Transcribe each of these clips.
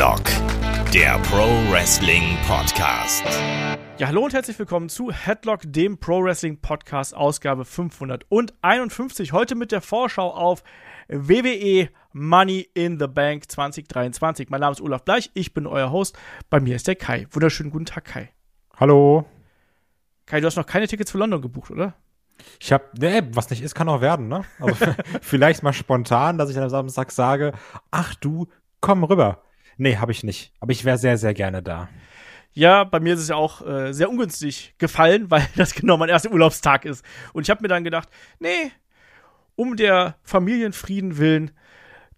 Headlock, der Pro Wrestling Podcast. Ja, hallo und herzlich willkommen zu Headlock, dem Pro Wrestling Podcast, Ausgabe 551. Heute mit der Vorschau auf WWE Money in the Bank 2023. Mein Name ist Olaf Bleich, ich bin euer Host. Bei mir ist der Kai. Wunderschönen guten Tag, Kai. Hallo. Kai, du hast noch keine Tickets für London gebucht, oder? Ich habe, ne, was nicht ist, kann auch werden, ne? Also vielleicht mal spontan, dass ich am Samstag sage, ach du, komm rüber. Nee, habe ich nicht. Aber ich wäre sehr, sehr gerne da. Ja, bei mir ist es ja auch äh, sehr ungünstig gefallen, weil das genau mein erster Urlaubstag ist. Und ich habe mir dann gedacht, nee, um der Familienfrieden willen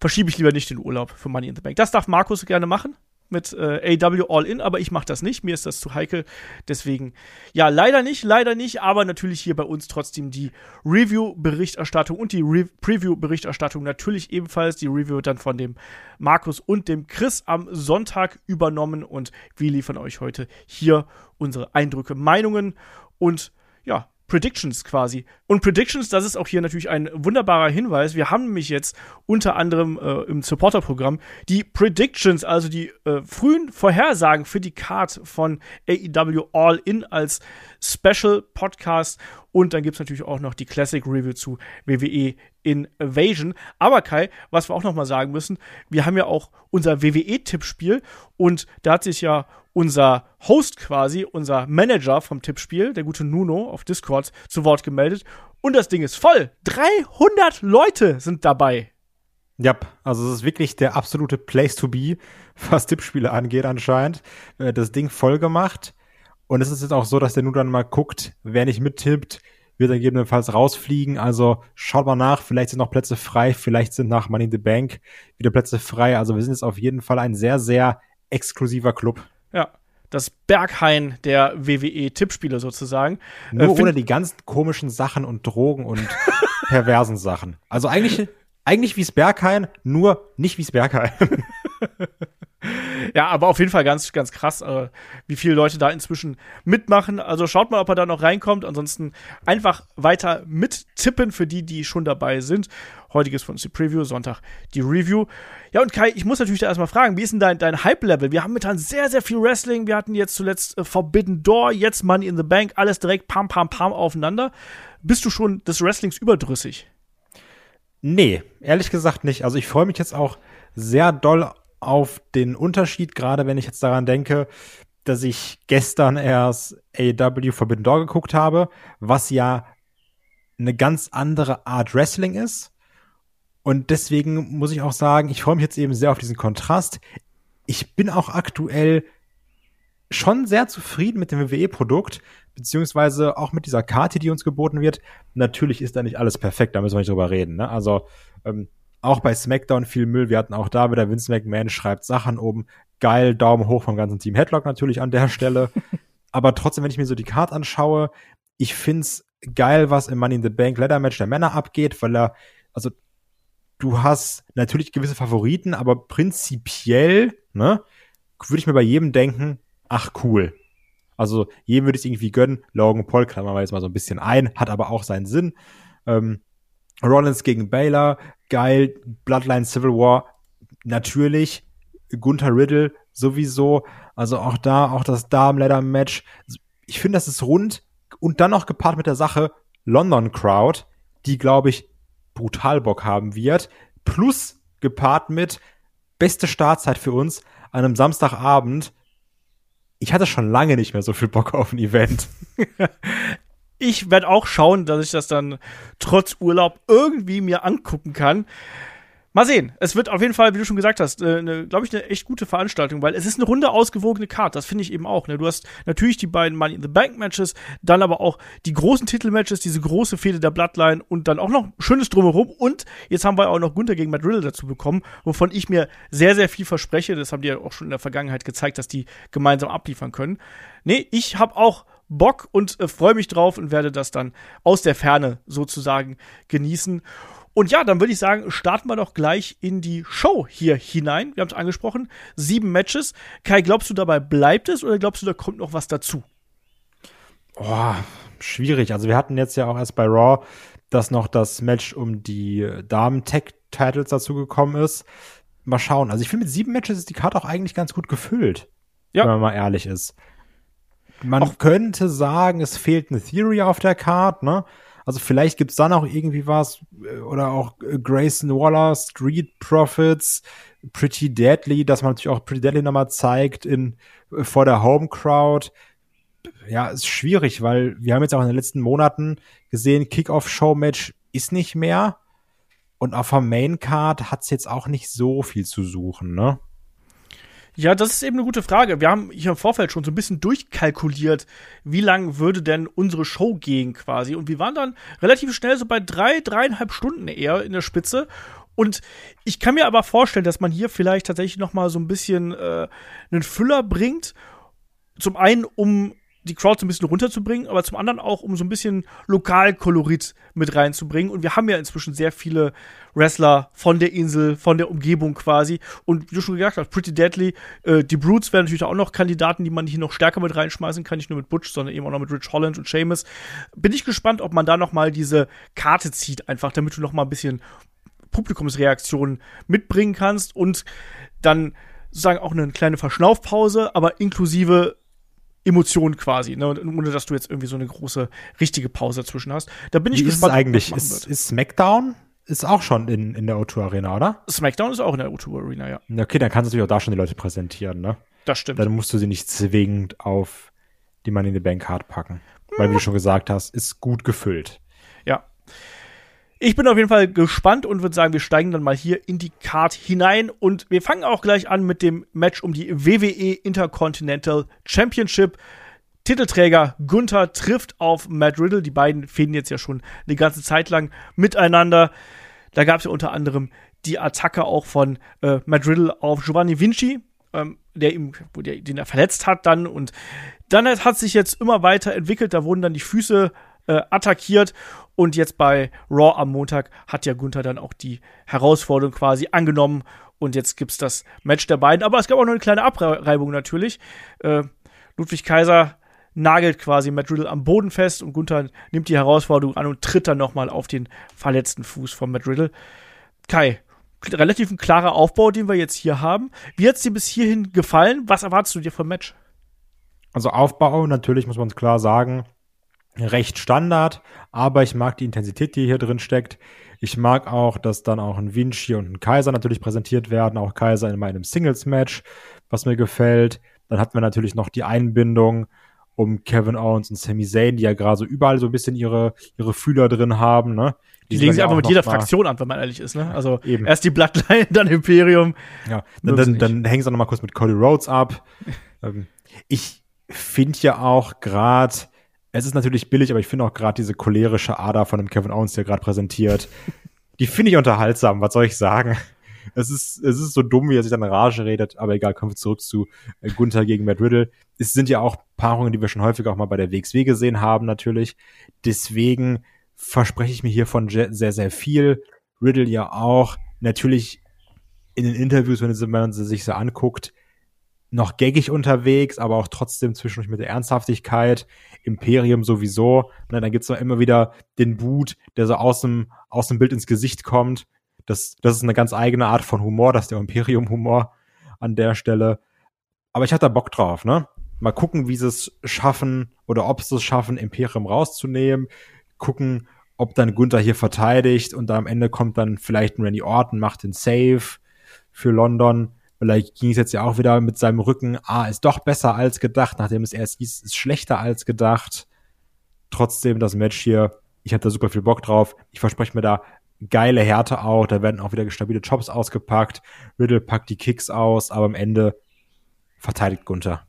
verschiebe ich lieber nicht den Urlaub für Money in the Bank. Das darf Markus gerne machen mit äh, AW All In, aber ich mache das nicht. Mir ist das zu heikel. Deswegen, ja, leider nicht, leider nicht, aber natürlich hier bei uns trotzdem die Review-Berichterstattung und die Re Preview-Berichterstattung natürlich ebenfalls. Die Review wird dann von dem Markus und dem Chris am Sonntag übernommen und wir liefern euch heute hier unsere Eindrücke, Meinungen und ja, Predictions quasi. Und Predictions, das ist auch hier natürlich ein wunderbarer Hinweis. Wir haben nämlich jetzt unter anderem äh, im Supporter-Programm die Predictions, also die äh, frühen Vorhersagen für die Card von AEW All In als Special Podcast. Und dann gibt es natürlich auch noch die Classic Review zu WWE Invasion. Aber Kai, was wir auch noch mal sagen müssen, wir haben ja auch unser WWE-Tippspiel und da hat sich ja unser Host quasi, unser Manager vom Tippspiel, der gute Nuno auf Discord, zu Wort gemeldet. Und das Ding ist voll. 300 Leute sind dabei. Ja, also es ist wirklich der absolute Place to be, was Tippspiele angeht anscheinend. Äh, das Ding voll gemacht. Und es ist jetzt auch so, dass der Nuno dann mal guckt, wer nicht mittippt, wird dann gegebenenfalls rausfliegen. Also schaut mal nach, vielleicht sind noch Plätze frei, vielleicht sind nach Money in the Bank wieder Plätze frei. Also wir sind jetzt auf jeden Fall ein sehr, sehr exklusiver Club. Das Berghain der WWE-Tippspiele sozusagen. Nur äh, ohne die ganzen komischen Sachen und Drogen und perversen Sachen. Also eigentlich, eigentlich wie's Berghain, nur nicht wie's Berghain. ja, aber auf jeden Fall ganz, ganz krass, äh, wie viele Leute da inzwischen mitmachen. Also schaut mal, ob er da noch reinkommt. Ansonsten einfach weiter mittippen für die, die schon dabei sind. Heutiges von uns die Preview, Sonntag die Review. Ja, und Kai, ich muss natürlich da erstmal fragen, wie ist denn dein, dein Hype-Level? Wir haben momentan sehr, sehr viel Wrestling. Wir hatten jetzt zuletzt äh, Forbidden Door, jetzt Money in the Bank, alles direkt pam, pam, pam aufeinander. Bist du schon des Wrestlings überdrüssig? Nee, ehrlich gesagt nicht. Also ich freue mich jetzt auch sehr doll auf den Unterschied, gerade wenn ich jetzt daran denke, dass ich gestern erst AW Forbidden Door geguckt habe, was ja eine ganz andere Art Wrestling ist. Und deswegen muss ich auch sagen, ich freue mich jetzt eben sehr auf diesen Kontrast. Ich bin auch aktuell schon sehr zufrieden mit dem WWE-Produkt, beziehungsweise auch mit dieser Karte, die uns geboten wird. Natürlich ist da nicht alles perfekt, da müssen wir nicht drüber reden. Ne? Also ähm, auch bei SmackDown viel Müll. Wir hatten auch da wieder Vince McMahon schreibt Sachen oben. Geil, Daumen hoch vom ganzen Team Headlock natürlich an der Stelle. Aber trotzdem, wenn ich mir so die Card anschaue, ich find's geil, was im Money in the Bank Ladder Match der Männer abgeht, weil er, also du hast natürlich gewisse Favoriten, aber prinzipiell, ne, würde ich mir bei jedem denken, ach cool. Also jedem würde ich irgendwie gönnen. Logan Paul klammern wir jetzt mal so ein bisschen ein, hat aber auch seinen Sinn. Ähm, Rollins gegen Baylor, geil. Bloodline Civil War, natürlich. Gunther Riddle sowieso. Also auch da, auch das Damen-Ladder-Match. Ich finde, das ist rund. Und dann noch gepaart mit der Sache London Crowd, die, glaube ich, brutal Bock haben wird. Plus gepaart mit beste Startzeit für uns an einem Samstagabend. Ich hatte schon lange nicht mehr so viel Bock auf ein Event. ich werde auch schauen, dass ich das dann trotz Urlaub irgendwie mir angucken kann. Mal sehen. Es wird auf jeden Fall, wie du schon gesagt hast, äh, glaube ich, eine echt gute Veranstaltung, weil es ist eine runde ausgewogene Karte. Das finde ich eben auch. Ne? Du hast natürlich die beiden Money in the Bank Matches, dann aber auch die großen Titelmatches, diese große Fehde der Bloodline und dann auch noch schönes drumherum. Und jetzt haben wir auch noch Gunther gegen Matt Riddle dazu bekommen, wovon ich mir sehr, sehr viel verspreche. Das haben die ja auch schon in der Vergangenheit gezeigt, dass die gemeinsam abliefern können. Nee, ich habe auch Bock und äh, freue mich drauf und werde das dann aus der Ferne sozusagen genießen. Und ja, dann würde ich sagen, starten wir doch gleich in die Show hier hinein. Wir haben es angesprochen, sieben Matches. Kai, glaubst du, dabei bleibt es oder glaubst du, da kommt noch was dazu? Oh, schwierig. Also wir hatten jetzt ja auch erst bei Raw, dass noch das Match um die Damen-Tech-Titles dazugekommen ist. mal schauen. Also ich finde, mit sieben Matches ist die Karte auch eigentlich ganz gut gefüllt. Ja. Wenn man mal ehrlich ist. Man Auch- könnte sagen, es fehlt eine Theory auf der Card, ne? Also vielleicht gibt's dann auch irgendwie was, äh, oder auch äh, Grayson Waller, Street Profits, Pretty Deadly, dass man natürlich auch Pretty Deadly nochmal zeigt in, äh, vor der Home Crowd. Ja, ist schwierig, weil wir haben jetzt auch in den letzten Monaten gesehen, Kickoff-Show-Match ist nicht mehr. Und auf der Main Card hat's jetzt auch nicht so viel zu suchen, ne? Ja, das ist eben eine gute Frage. Wir haben hier im Vorfeld schon so ein bisschen durchkalkuliert, wie lang würde denn unsere Show gehen quasi. Und wir waren dann relativ schnell so bei drei, dreieinhalb Stunden eher in der Spitze. Und ich kann mir aber vorstellen, dass man hier vielleicht tatsächlich noch mal so ein bisschen äh, einen Füller bringt. Zum einen, um die Crowd so ein bisschen runterzubringen, aber zum anderen auch, um so ein bisschen Lokalkolorit mit reinzubringen. Und wir haben ja inzwischen sehr viele Wrestler von der Insel, von der Umgebung quasi. Und wie du schon gesagt hast, Pretty Deadly, äh, die Brutes wären natürlich auch noch Kandidaten, die man hier noch stärker mit reinschmeißen kann, nicht nur mit Butch, sondern eben auch noch mit Rich Holland und Seamus. Bin ich gespannt, ob man da noch mal diese Karte zieht, einfach, damit du noch mal ein bisschen Publikumsreaktionen mitbringen kannst und dann sozusagen auch eine kleine Verschnaufpause, aber inklusive Emotionen quasi, ne? Und ohne dass du jetzt irgendwie so eine große richtige Pause dazwischen hast. Da bin ich Wie ist es gespannt, eigentlich? Ist, ist SmackDown ist auch schon in, in der O2 Arena, oder? SmackDown ist auch in der O2 Arena, ja. Okay, dann kannst du natürlich auch da schon die Leute präsentieren, ne? Das stimmt. Dann musst du sie nicht zwingend auf die Money in the Bank Card packen. Weil, wie du schon gesagt hast, ist gut gefüllt. Ja. Ich bin auf jeden Fall gespannt und würde sagen, wir steigen dann mal hier in die Card hinein und wir fangen auch gleich an mit dem Match um die WWE Intercontinental Championship. Titelträger Gunther trifft auf Matt Riddle. Die beiden fehlen jetzt ja schon eine ganze Zeit lang miteinander. Da gab es ja unter anderem die Attacke auch von äh, Matt Riddle auf Giovanni Vinci, ähm, der ihm, der, den er verletzt hat dann. Und dann hat, hat sich jetzt immer weiter entwickelt. Da wurden dann die Füße äh, attackiert. Und jetzt bei Raw am Montag hat ja Gunther dann auch die Herausforderung quasi angenommen. Und jetzt gibt's das Match der beiden. Aber es gab auch noch eine kleine Abreibung natürlich. Äh, Ludwig Kaiser nagelt quasi Matt Riddle am Boden fest und Gunther nimmt die Herausforderung an und tritt dann nochmal auf den verletzten Fuß von Matt Riddle. Kai, relativ ein klarer Aufbau, den wir jetzt hier haben. Wie hat's dir bis hierhin gefallen? Was erwartest du dir vom Match? Also Aufbau, natürlich muss man klar sagen, recht Standard, aber ich mag die Intensität, die hier drin steckt. Ich mag auch, dass dann auch ein Vinci und ein Kaiser natürlich präsentiert werden, auch Kaiser in meinem Singles-Match, was mir gefällt. Dann hatten wir natürlich noch die Einbindung um Kevin Owens und Sami Zayn, die ja gerade so überall so ein bisschen ihre, ihre Fühler drin haben, ne? Die sind legen sich einfach auch mit jeder Fraktion an, wenn man ehrlich ist, ne? Also Eben. erst die Bloodline, dann Imperium. Ja, dann, dann, dann hängen sie noch mal kurz mit Cody Rhodes ab. ähm, ich finde ja auch gerade, es ist natürlich billig, aber ich finde auch gerade diese cholerische Ader von dem Kevin Owens, der gerade präsentiert, die finde ich unterhaltsam, was soll ich sagen? Es ist, es ist so dumm, wie er sich dann in Rage redet, aber egal, kommen wir zurück zu äh, Gunther gegen Matt Riddle. Es sind ja auch Paarungen, die wir schon häufig auch mal bei der WXW gesehen haben, natürlich. Deswegen verspreche ich mir hiervon sehr, sehr viel. Riddle ja auch. Natürlich in den Interviews, wenn man sie sich so anguckt, noch gaggig unterwegs, aber auch trotzdem zwischendurch mit der Ernsthaftigkeit. Imperium sowieso. Ne, dann gibt's noch immer wieder den Boot, der so aus dem, aus dem Bild ins Gesicht kommt. Das, das ist eine ganz eigene Art von Humor, das ist der Imperium-Humor an der Stelle. Aber ich hatte da Bock drauf, ne? Mal gucken, wie sie es schaffen oder ob sie es schaffen, Imperium rauszunehmen. Gucken, ob dann Gunther hier verteidigt und dann am Ende kommt dann vielleicht ein Randy Orton, macht den Save für London. Vielleicht ging es jetzt ja auch wieder mit seinem Rücken, ah, ist doch besser als gedacht, nachdem es erst hieß, ist schlechter als gedacht. Trotzdem das Match hier, ich habe da super viel Bock drauf. Ich verspreche mir da geile Härte auch, da werden auch wieder stabile Chops ausgepackt. Riddle packt die Kicks aus, aber am Ende verteidigt Gunther.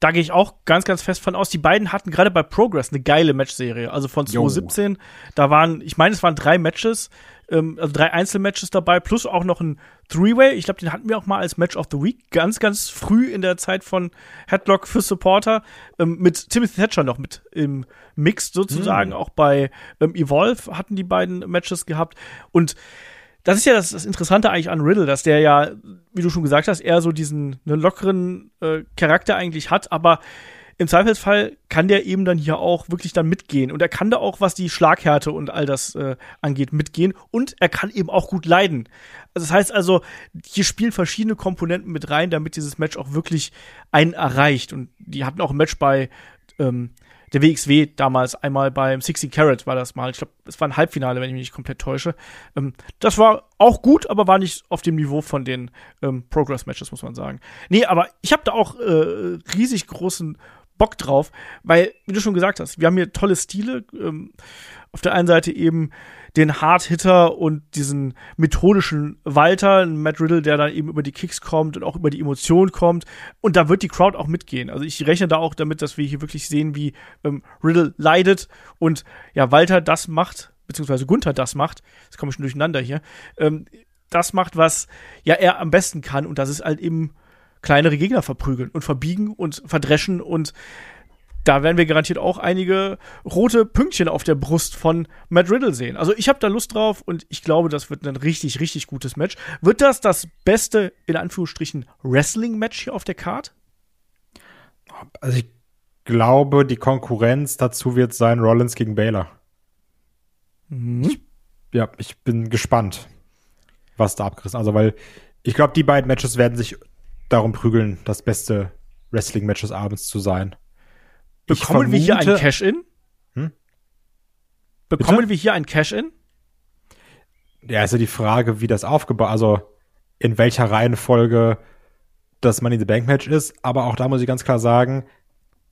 Da gehe ich auch ganz, ganz fest von aus. Die beiden hatten gerade bei Progress eine geile Matchserie. Also von Jo. 2017, da waren, ich meine, es waren drei Matches, ähm, also drei Einzelmatches dabei, plus auch noch ein Three-Way. Ich glaube, den hatten wir auch mal als Match of the Week, ganz, ganz früh in der Zeit von Headlock für Supporter, ähm, mit Timothy Thatcher noch mit im Mix sozusagen. Auch bei ähm, Evolve hatten die beiden Matches gehabt. Und das ist ja das, das Interessante eigentlich an Riddle, dass der ja, wie du schon gesagt hast, eher so diesen ne, lockeren äh, Charakter eigentlich hat, aber im Zweifelsfall kann der eben dann hier auch wirklich dann mitgehen. Und er kann da auch, was die Schlaghärte und all das äh, angeht, mitgehen. Und er kann eben auch gut leiden. Also das heißt also, hier spielen verschiedene Komponenten mit rein, damit dieses Match auch wirklich einen erreicht. Und die hatten auch ein Match bei ähm, der WXW damals einmal beim 60 Carat war das mal. Ich glaube, es war ein Halbfinale, wenn ich mich nicht komplett täusche. Ähm, das war auch gut, aber war nicht auf dem Niveau von den ähm, Progress-Matches, muss man sagen. Nee, aber ich habe da auch äh, riesig großen Bock drauf, weil, wie du schon gesagt hast, wir haben hier tolle Stile. Ähm, auf der einen Seite eben den Hard-Hitter und diesen methodischen Walter, Matt Riddle, der dann eben über die Kicks kommt und auch über die Emotionen kommt. Und da wird die Crowd auch mitgehen. Also ich rechne da auch damit, dass wir hier wirklich sehen, wie ähm, Riddle leidet und ja, Walter das macht, beziehungsweise Gunther das macht. Jetzt komme ich schon durcheinander hier. Ähm, das macht, was ja er am besten kann. Und das ist halt eben kleinere Gegner verprügeln und verbiegen und verdreschen und da werden wir garantiert auch einige rote Pünktchen auf der Brust von Matt Riddle sehen. Also ich habe da Lust drauf und ich glaube, das wird ein richtig, richtig gutes Match. Wird das das beste, in Anführungsstrichen, Wrestling-Match hier auf der Card? Also ich glaube, die Konkurrenz dazu wird sein Rollins gegen Baylor. Mhm. Ja, ich bin gespannt, was da abgerissen. Also, weil ich glaube, die beiden Matches werden sich darum prügeln, das beste Wrestling-Match des Abends zu sein. Bekommen wir hier ein Cash-In? Hm? Bekommen Bitte? wir hier ein Cash-In? Ja, ist ja die Frage, wie das aufgebaut, also in welcher Reihenfolge das Money in the Bank Match ist. Aber auch da muss ich ganz klar sagen,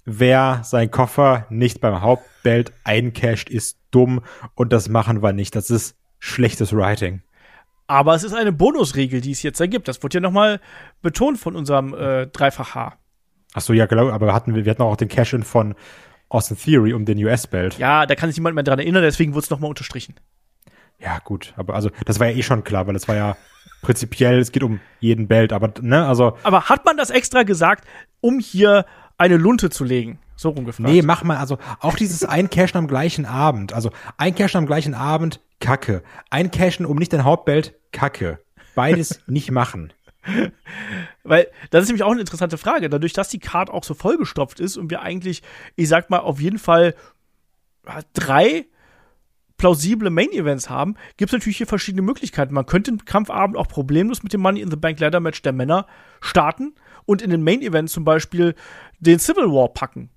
wer seinen Koffer nicht beim Hauptbelt eincasht, ist dumm und das machen wir nicht. Das ist schlechtes Writing. Aber es ist eine Bonusregel, die es jetzt ergibt. Das wurde ja nochmal betont von unserem äh, Dreifach-H. Ach so, ja, genau, aber hatten wir, wir hatten auch den Cash-In von Austin Theory um den US-Belt. Ja, da kann sich niemand mehr dran erinnern, deswegen wurde es nochmal unterstrichen. Ja, gut, aber also, das war ja eh schon klar, weil das war ja prinzipiell, es geht um jeden Belt, aber, ne, also. Aber hat man das extra gesagt, um hier eine Lunte zu legen? So rumgefragt. Nee, mach mal, also auch dieses Eincashen am gleichen Abend. Also Eincashen am gleichen Abend, Kacke. Eincashen um nicht den Hauptbelt, Kacke. Beides nicht machen. Weil das ist nämlich auch eine interessante Frage. Dadurch, dass die Card auch so vollgestopft ist und wir eigentlich, ich sag mal, auf jeden Fall drei plausible Main Events haben, gibt es natürlich hier verschiedene Möglichkeiten. Man könnte den Kampfabend auch problemlos mit dem Money in the Bank Ladder Match der Männer starten und in den Main Events zum Beispiel den Civil War packen.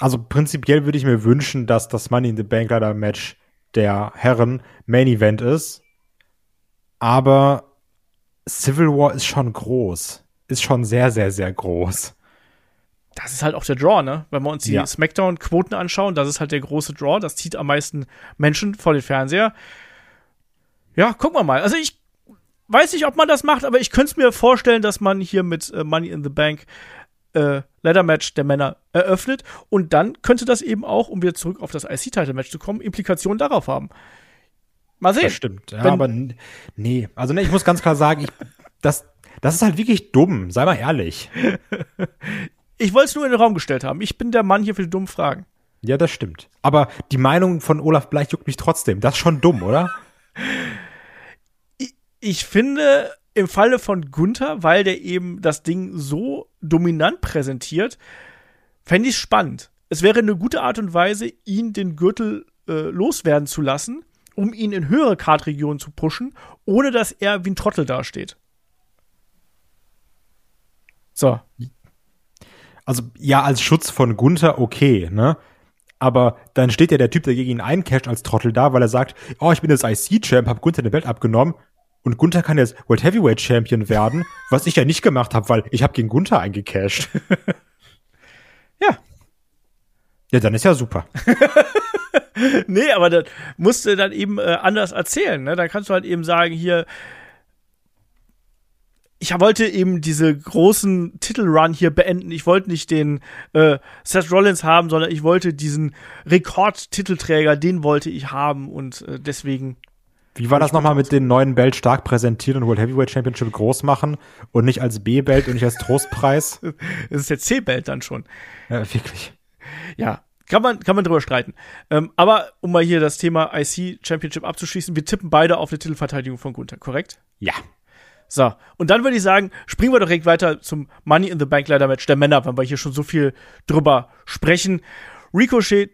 Also prinzipiell würde ich mir wünschen, dass das Money in the Bank Ladder Match der Herren Main Event ist. Aber Civil War ist schon groß. Ist schon sehr, sehr, sehr groß. Das ist halt auch der Draw, ne? Wenn wir uns die ja. Smackdown-Quoten anschauen, das ist halt der große Draw. Das zieht am meisten Menschen vor den Fernseher. Ja, gucken wir mal. Also ich weiß nicht, ob man das macht, aber ich könnte es mir vorstellen, dass man hier mit äh, Money in the Bank äh, Ladder Match der Männer eröffnet und dann könnte das eben auch, um wieder zurück auf das IC-Title Match zu kommen, Implikationen darauf haben. Mal sehen. Das stimmt. Ja, aber nee, also ne, ich muss ganz klar sagen, ich, das, das ist halt wirklich dumm, sei mal ehrlich. ich wollte es nur in den Raum gestellt haben. Ich bin der Mann hier für die dummen Fragen. Ja, das stimmt. Aber die Meinung von Olaf Bleich juckt mich trotzdem. Das ist schon dumm, oder? Ich, ich finde, im Falle von Gunther, weil der eben das Ding so dominant präsentiert, fände ich es spannend. Es wäre eine gute Art und Weise, ihn den Gürtel äh, loswerden zu lassen um ihn in höhere Kartregionen zu pushen, ohne dass er wie ein Trottel dasteht. So. Also, ja, als Schutz von Gunther okay, ne? Aber dann steht ja der Typ, der gegen ihn eincasht, als Trottel da, weil er sagt, oh, ich bin jetzt IC-Champ, hab Gunther den Belt abgenommen und Gunther kann jetzt World Heavyweight Champion werden, was ich ja nicht gemacht habe, weil ich habe gegen Gunther eingecasht. ja. Ja, dann ist ja super. nee, aber das musst du dann eben äh, anders erzählen. Ne? Da kannst du halt eben sagen, hier, ich wollte eben diese großen Titelrun hier beenden. Ich wollte nicht den äh, Seth Rollins haben, sondern ich wollte diesen Rekordtitelträger, den wollte ich haben und äh, deswegen. Wie war das nochmal mit den neuen Belt stark präsentieren und World Heavyweight Championship groß machen und nicht als B-Belt und nicht als Trostpreis? das ist der C-Belt dann schon. Ja, wirklich. Ja, kann man, kann man drüber streiten. Ähm, aber um mal hier das Thema IC Championship abzuschließen, wir tippen beide auf eine Titelverteidigung von Gunther, korrekt? Ja. So, und dann würde ich sagen, springen wir doch direkt weiter zum Money in the Bank Ladder Match der Männer, weil wir hier schon so viel drüber sprechen. Ricochet,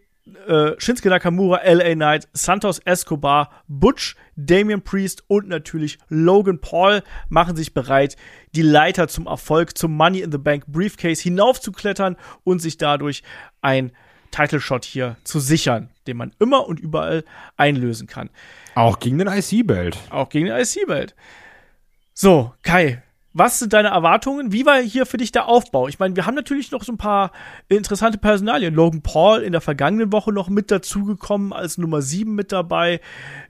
äh, Shinsuke Nakamura, LA Knight, Santos Escobar, Butch, Damian Priest und natürlich Logan Paul machen sich bereit, die Leiter zum Erfolg, zum Money in the Bank Briefcase hinaufzuklettern und sich dadurch ein Title Shot hier zu sichern, den man immer und überall einlösen kann. Auch gegen den IC-Belt. Auch gegen den IC-Belt. So, Kai, was sind deine Erwartungen? Wie war hier für dich der Aufbau? Ich meine, wir haben natürlich noch so ein paar interessante Personalien. Logan Paul in der vergangenen Woche noch mit dazugekommen, als Nummer 7 mit dabei.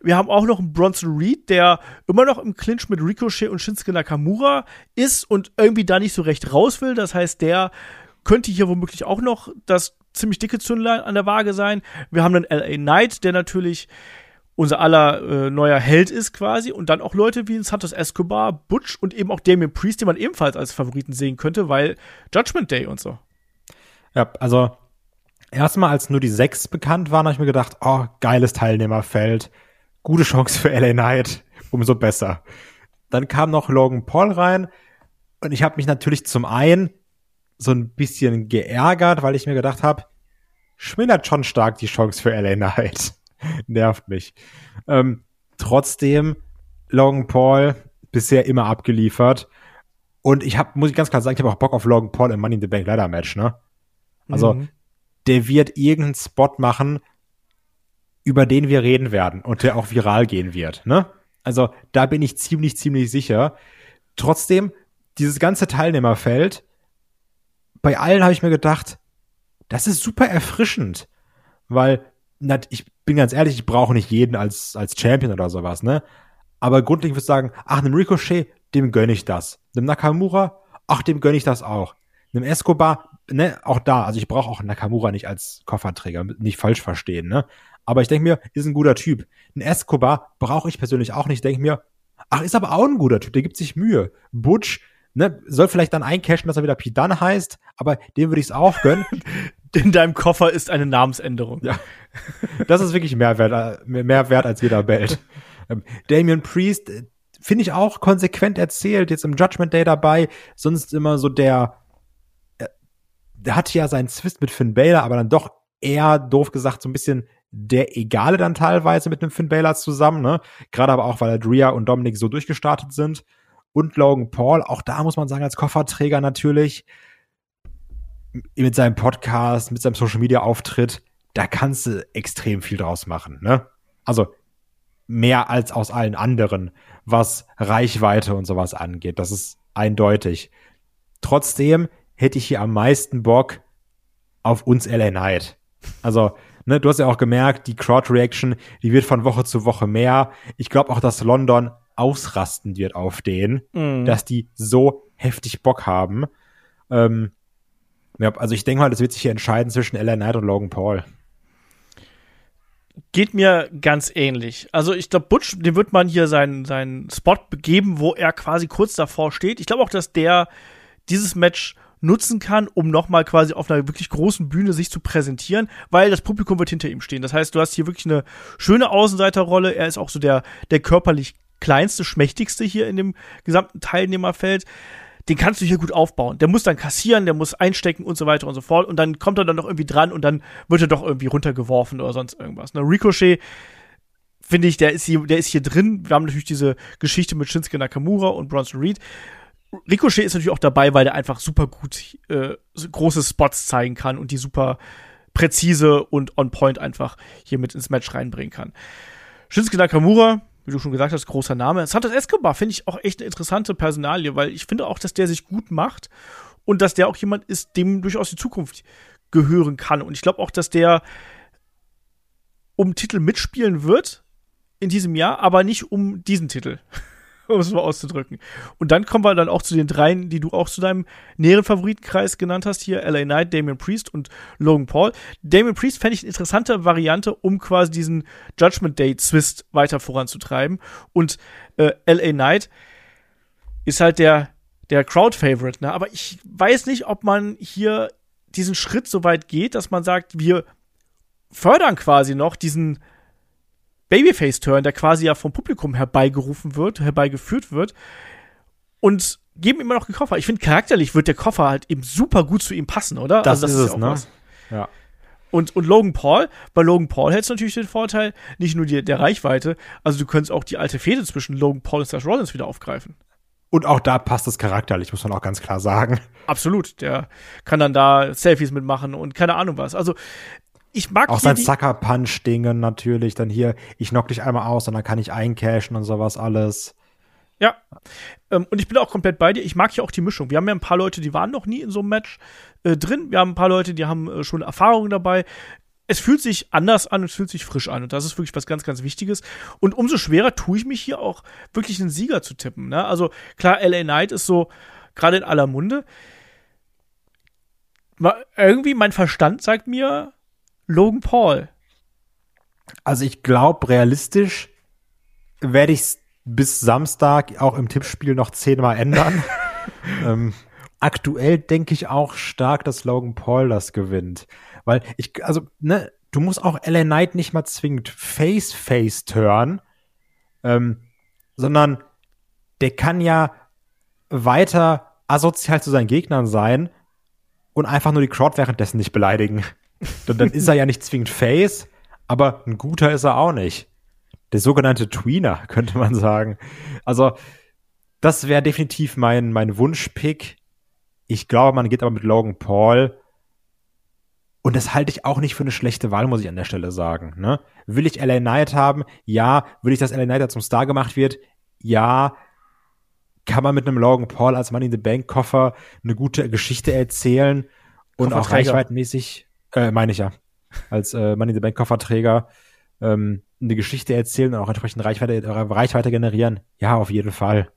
Wir haben auch noch einen Bronson Reed, der immer noch im Clinch mit Ricochet und Shinsuke Nakamura ist und irgendwie da nicht so recht raus will. Das heißt, der könnte hier womöglich auch noch das ziemlich dicke Zündlein an der Waage sein. Wir haben einen LA Knight, der natürlich unser aller äh, neuer Held ist quasi und dann auch Leute wie Santos Escobar, Butch und eben auch Damien Priest, den man ebenfalls als Favoriten sehen könnte, weil Judgment Day und so. Ja, also erstmal als nur die sechs bekannt waren, habe ich mir gedacht, oh, geiles Teilnehmerfeld, gute Chance für LA Knight, umso besser. Dann kam noch Logan Paul rein und ich habe mich natürlich zum einen so ein bisschen geärgert, weil ich mir gedacht habe, schmindert schon stark die Chance für LA Knight. Nervt mich. Ähm, trotzdem, Logan Paul bisher immer abgeliefert. Und ich habe, muss ich ganz klar sagen, ich habe auch Bock auf Logan Paul im Money in the Bank Ladder Match, ne? Also, mhm. der wird irgendeinen Spot machen, über den wir reden werden und der auch viral gehen wird, ne? Also, da bin ich ziemlich, ziemlich sicher. Trotzdem, dieses ganze Teilnehmerfeld, bei allen habe ich mir gedacht, das ist super erfrischend, weil ich bin ganz ehrlich, ich brauche nicht jeden als, als Champion oder sowas, ne? Aber grundlegend würde ich sagen, ach, einem Ricochet, dem gönne ich das. Einem Nakamura, ach, dem gönne ich das auch. Einem Escobar, ne, auch da, also ich brauche auch Nakamura nicht als Kofferträger, nicht falsch verstehen, ne? Aber ich denke mir, ist ein guter Typ. Ein Escobar brauche ich persönlich auch nicht. Denke mir, ach, ist aber auch ein guter Typ, der gibt sich Mühe. Butch, ne, soll vielleicht dann eincashen, dass er wieder Pidan heißt, aber dem würde ich es auch gönnen. in deinem Koffer ist eine Namensänderung. Ja. Das ist wirklich mehr wert, mehr wert als jeder Belt. Ähm, Damien Priest äh, finde ich auch konsequent erzählt, jetzt im Judgment Day dabei, sonst immer so der, äh, der hatte ja seinen Zwist mit Finn Balor, aber dann doch eher, doof gesagt, so ein bisschen der Egale dann teilweise mit dem Finn Balor zusammen, ne? Gerade aber auch, weil Adria und Dominic so durchgestartet sind. Und Logan Paul, auch da muss man sagen, als Kofferträger natürlich, mit seinem Podcast, mit seinem Social Media Auftritt, da kannst du extrem viel draus machen, ne? Also mehr als aus allen anderen, was Reichweite und sowas angeht. Das ist eindeutig. Trotzdem hätte ich hier am meisten Bock auf uns LA Knight. Also, ne, du hast ja auch gemerkt, die Crowd Reaction, die wird von Woche zu Woche mehr. Ich glaube auch, dass London ausrasten wird auf den, mm. dass die so heftig Bock haben. Ähm, ja, also ich denke mal, das wird sich hier entscheiden zwischen LA Knight und Logan Paul. Geht mir ganz ähnlich. Also ich glaube, Butch, dem wird man hier seinen, seinen Spot begeben, wo er quasi kurz davor steht. Ich glaube auch, dass der dieses Match nutzen kann, um nochmal quasi auf einer wirklich großen Bühne sich zu präsentieren, weil das Publikum wird hinter ihm stehen. Das heißt, du hast hier wirklich eine schöne Außenseiterrolle. Er ist auch so der, der körperlich kleinste, schmächtigste hier in dem gesamten Teilnehmerfeld den kannst du hier gut aufbauen. Der muss dann kassieren, der muss einstecken und so weiter und so fort. Und dann kommt er dann noch irgendwie dran und dann wird er doch irgendwie runtergeworfen oder sonst irgendwas. Ne? Ricochet, finde ich, der ist, hier, der ist hier drin. Wir haben natürlich diese Geschichte mit Shinsuke Nakamura und Bronson Reed. Ricochet ist natürlich auch dabei, weil der einfach super gut äh, große Spots zeigen kann und die super präzise und on point einfach hier mit ins Match reinbringen kann. Shinsuke Nakamura, wie du schon gesagt hast, großer Name. Santos Escobar finde ich auch echt eine interessante Personalie, weil ich finde auch, dass der sich gut macht und dass der auch jemand ist, dem durchaus die Zukunft gehören kann. Und ich glaube auch, dass der um Titel mitspielen wird in diesem Jahr, aber nicht um diesen Titel. um es mal auszudrücken. Und dann kommen wir dann auch zu den dreien, die du auch zu deinem näheren Favoritenkreis genannt hast, hier LA Knight, Damien Priest und Logan Paul. Damien Priest fände ich eine interessante Variante, um quasi diesen Judgment Day Twist weiter voranzutreiben. Und äh, LA Knight ist halt der, der Crowd-Favorite, ne? Aber ich weiß nicht, ob man hier diesen Schritt so weit geht, dass man sagt, wir fördern quasi noch diesen Babyface-Turn, der quasi ja vom Publikum herbeigerufen wird, herbeigeführt wird. und geben ihm immer noch den Koffer. Ich finde, charakterlich wird der Koffer halt eben super gut zu ihm passen, oder? Das, also ist es, ja auch ne? was. Ja. Und, und Logan Paul, bei Logan Paul hätte es natürlich den Vorteil, nicht nur die, der Reichweite, also du könntest auch die alte Fehde zwischen Logan Paul und Seth Rollins wieder aufgreifen. Und auch da passt es charakterlich, muss man auch ganz klar sagen. Absolut. Der kann dann da Selfies mitmachen und keine Ahnung was. Also, ich mag Auch sein Sucker Punch Dingen natürlich, dann hier, ich knock dich einmal aus und dann kann ich eincashen und sowas alles. Ja. Ähm, und ich bin auch komplett bei dir. Ich mag ja auch die Mischung. Wir haben ja ein paar Leute, die waren noch nie in so einem Match äh, drin. Wir haben ein paar Leute, die haben äh, schon Erfahrungen dabei. Es fühlt sich anders an, es fühlt sich frisch an. Und das ist wirklich was ganz, ganz Wichtiges. Und umso schwerer tue ich mich hier auch wirklich einen Sieger zu tippen. Ne? Also klar, LA Knight ist so gerade in aller Munde. Ma- Irgendwie mein Verstand sagt mir Logan Paul. Also ich glaube, realistisch werde ich es bis Samstag auch im Tippspiel noch zehnmal ändern. ähm, aktuell denke ich auch stark, dass Logan Paul das gewinnt. Weil ich, also, ne, du musst auch LA Knight nicht mal zwingend Face-Face turn, ähm, sondern der kann ja weiter asozial zu seinen Gegnern sein und einfach nur die Crowd währenddessen nicht beleidigen. Dann, dann ist er ja nicht zwingend Face, aber ein guter ist er auch nicht. Der sogenannte Tweener, könnte man sagen. Also, das wäre definitiv mein, mein Wunschpick. Ich glaube, man geht aber mit Logan Paul. Und das halte ich auch nicht für eine schlechte Wahl, muss ich an der Stelle sagen. Ne? Will ich LA Knight haben? Ja. Will ich, dass LA Knight zum Star gemacht wird? Ja. Kann man mit einem Logan Paul als Money in the Bank Koffer eine gute Geschichte erzählen und auch reichweitenmäßig, äh, meine ich ja, als äh, Money in the Bank Kofferträger ähm, eine Geschichte erzählen und auch entsprechend Reichweite, äh, Reichweite generieren? Ja, auf jeden Fall.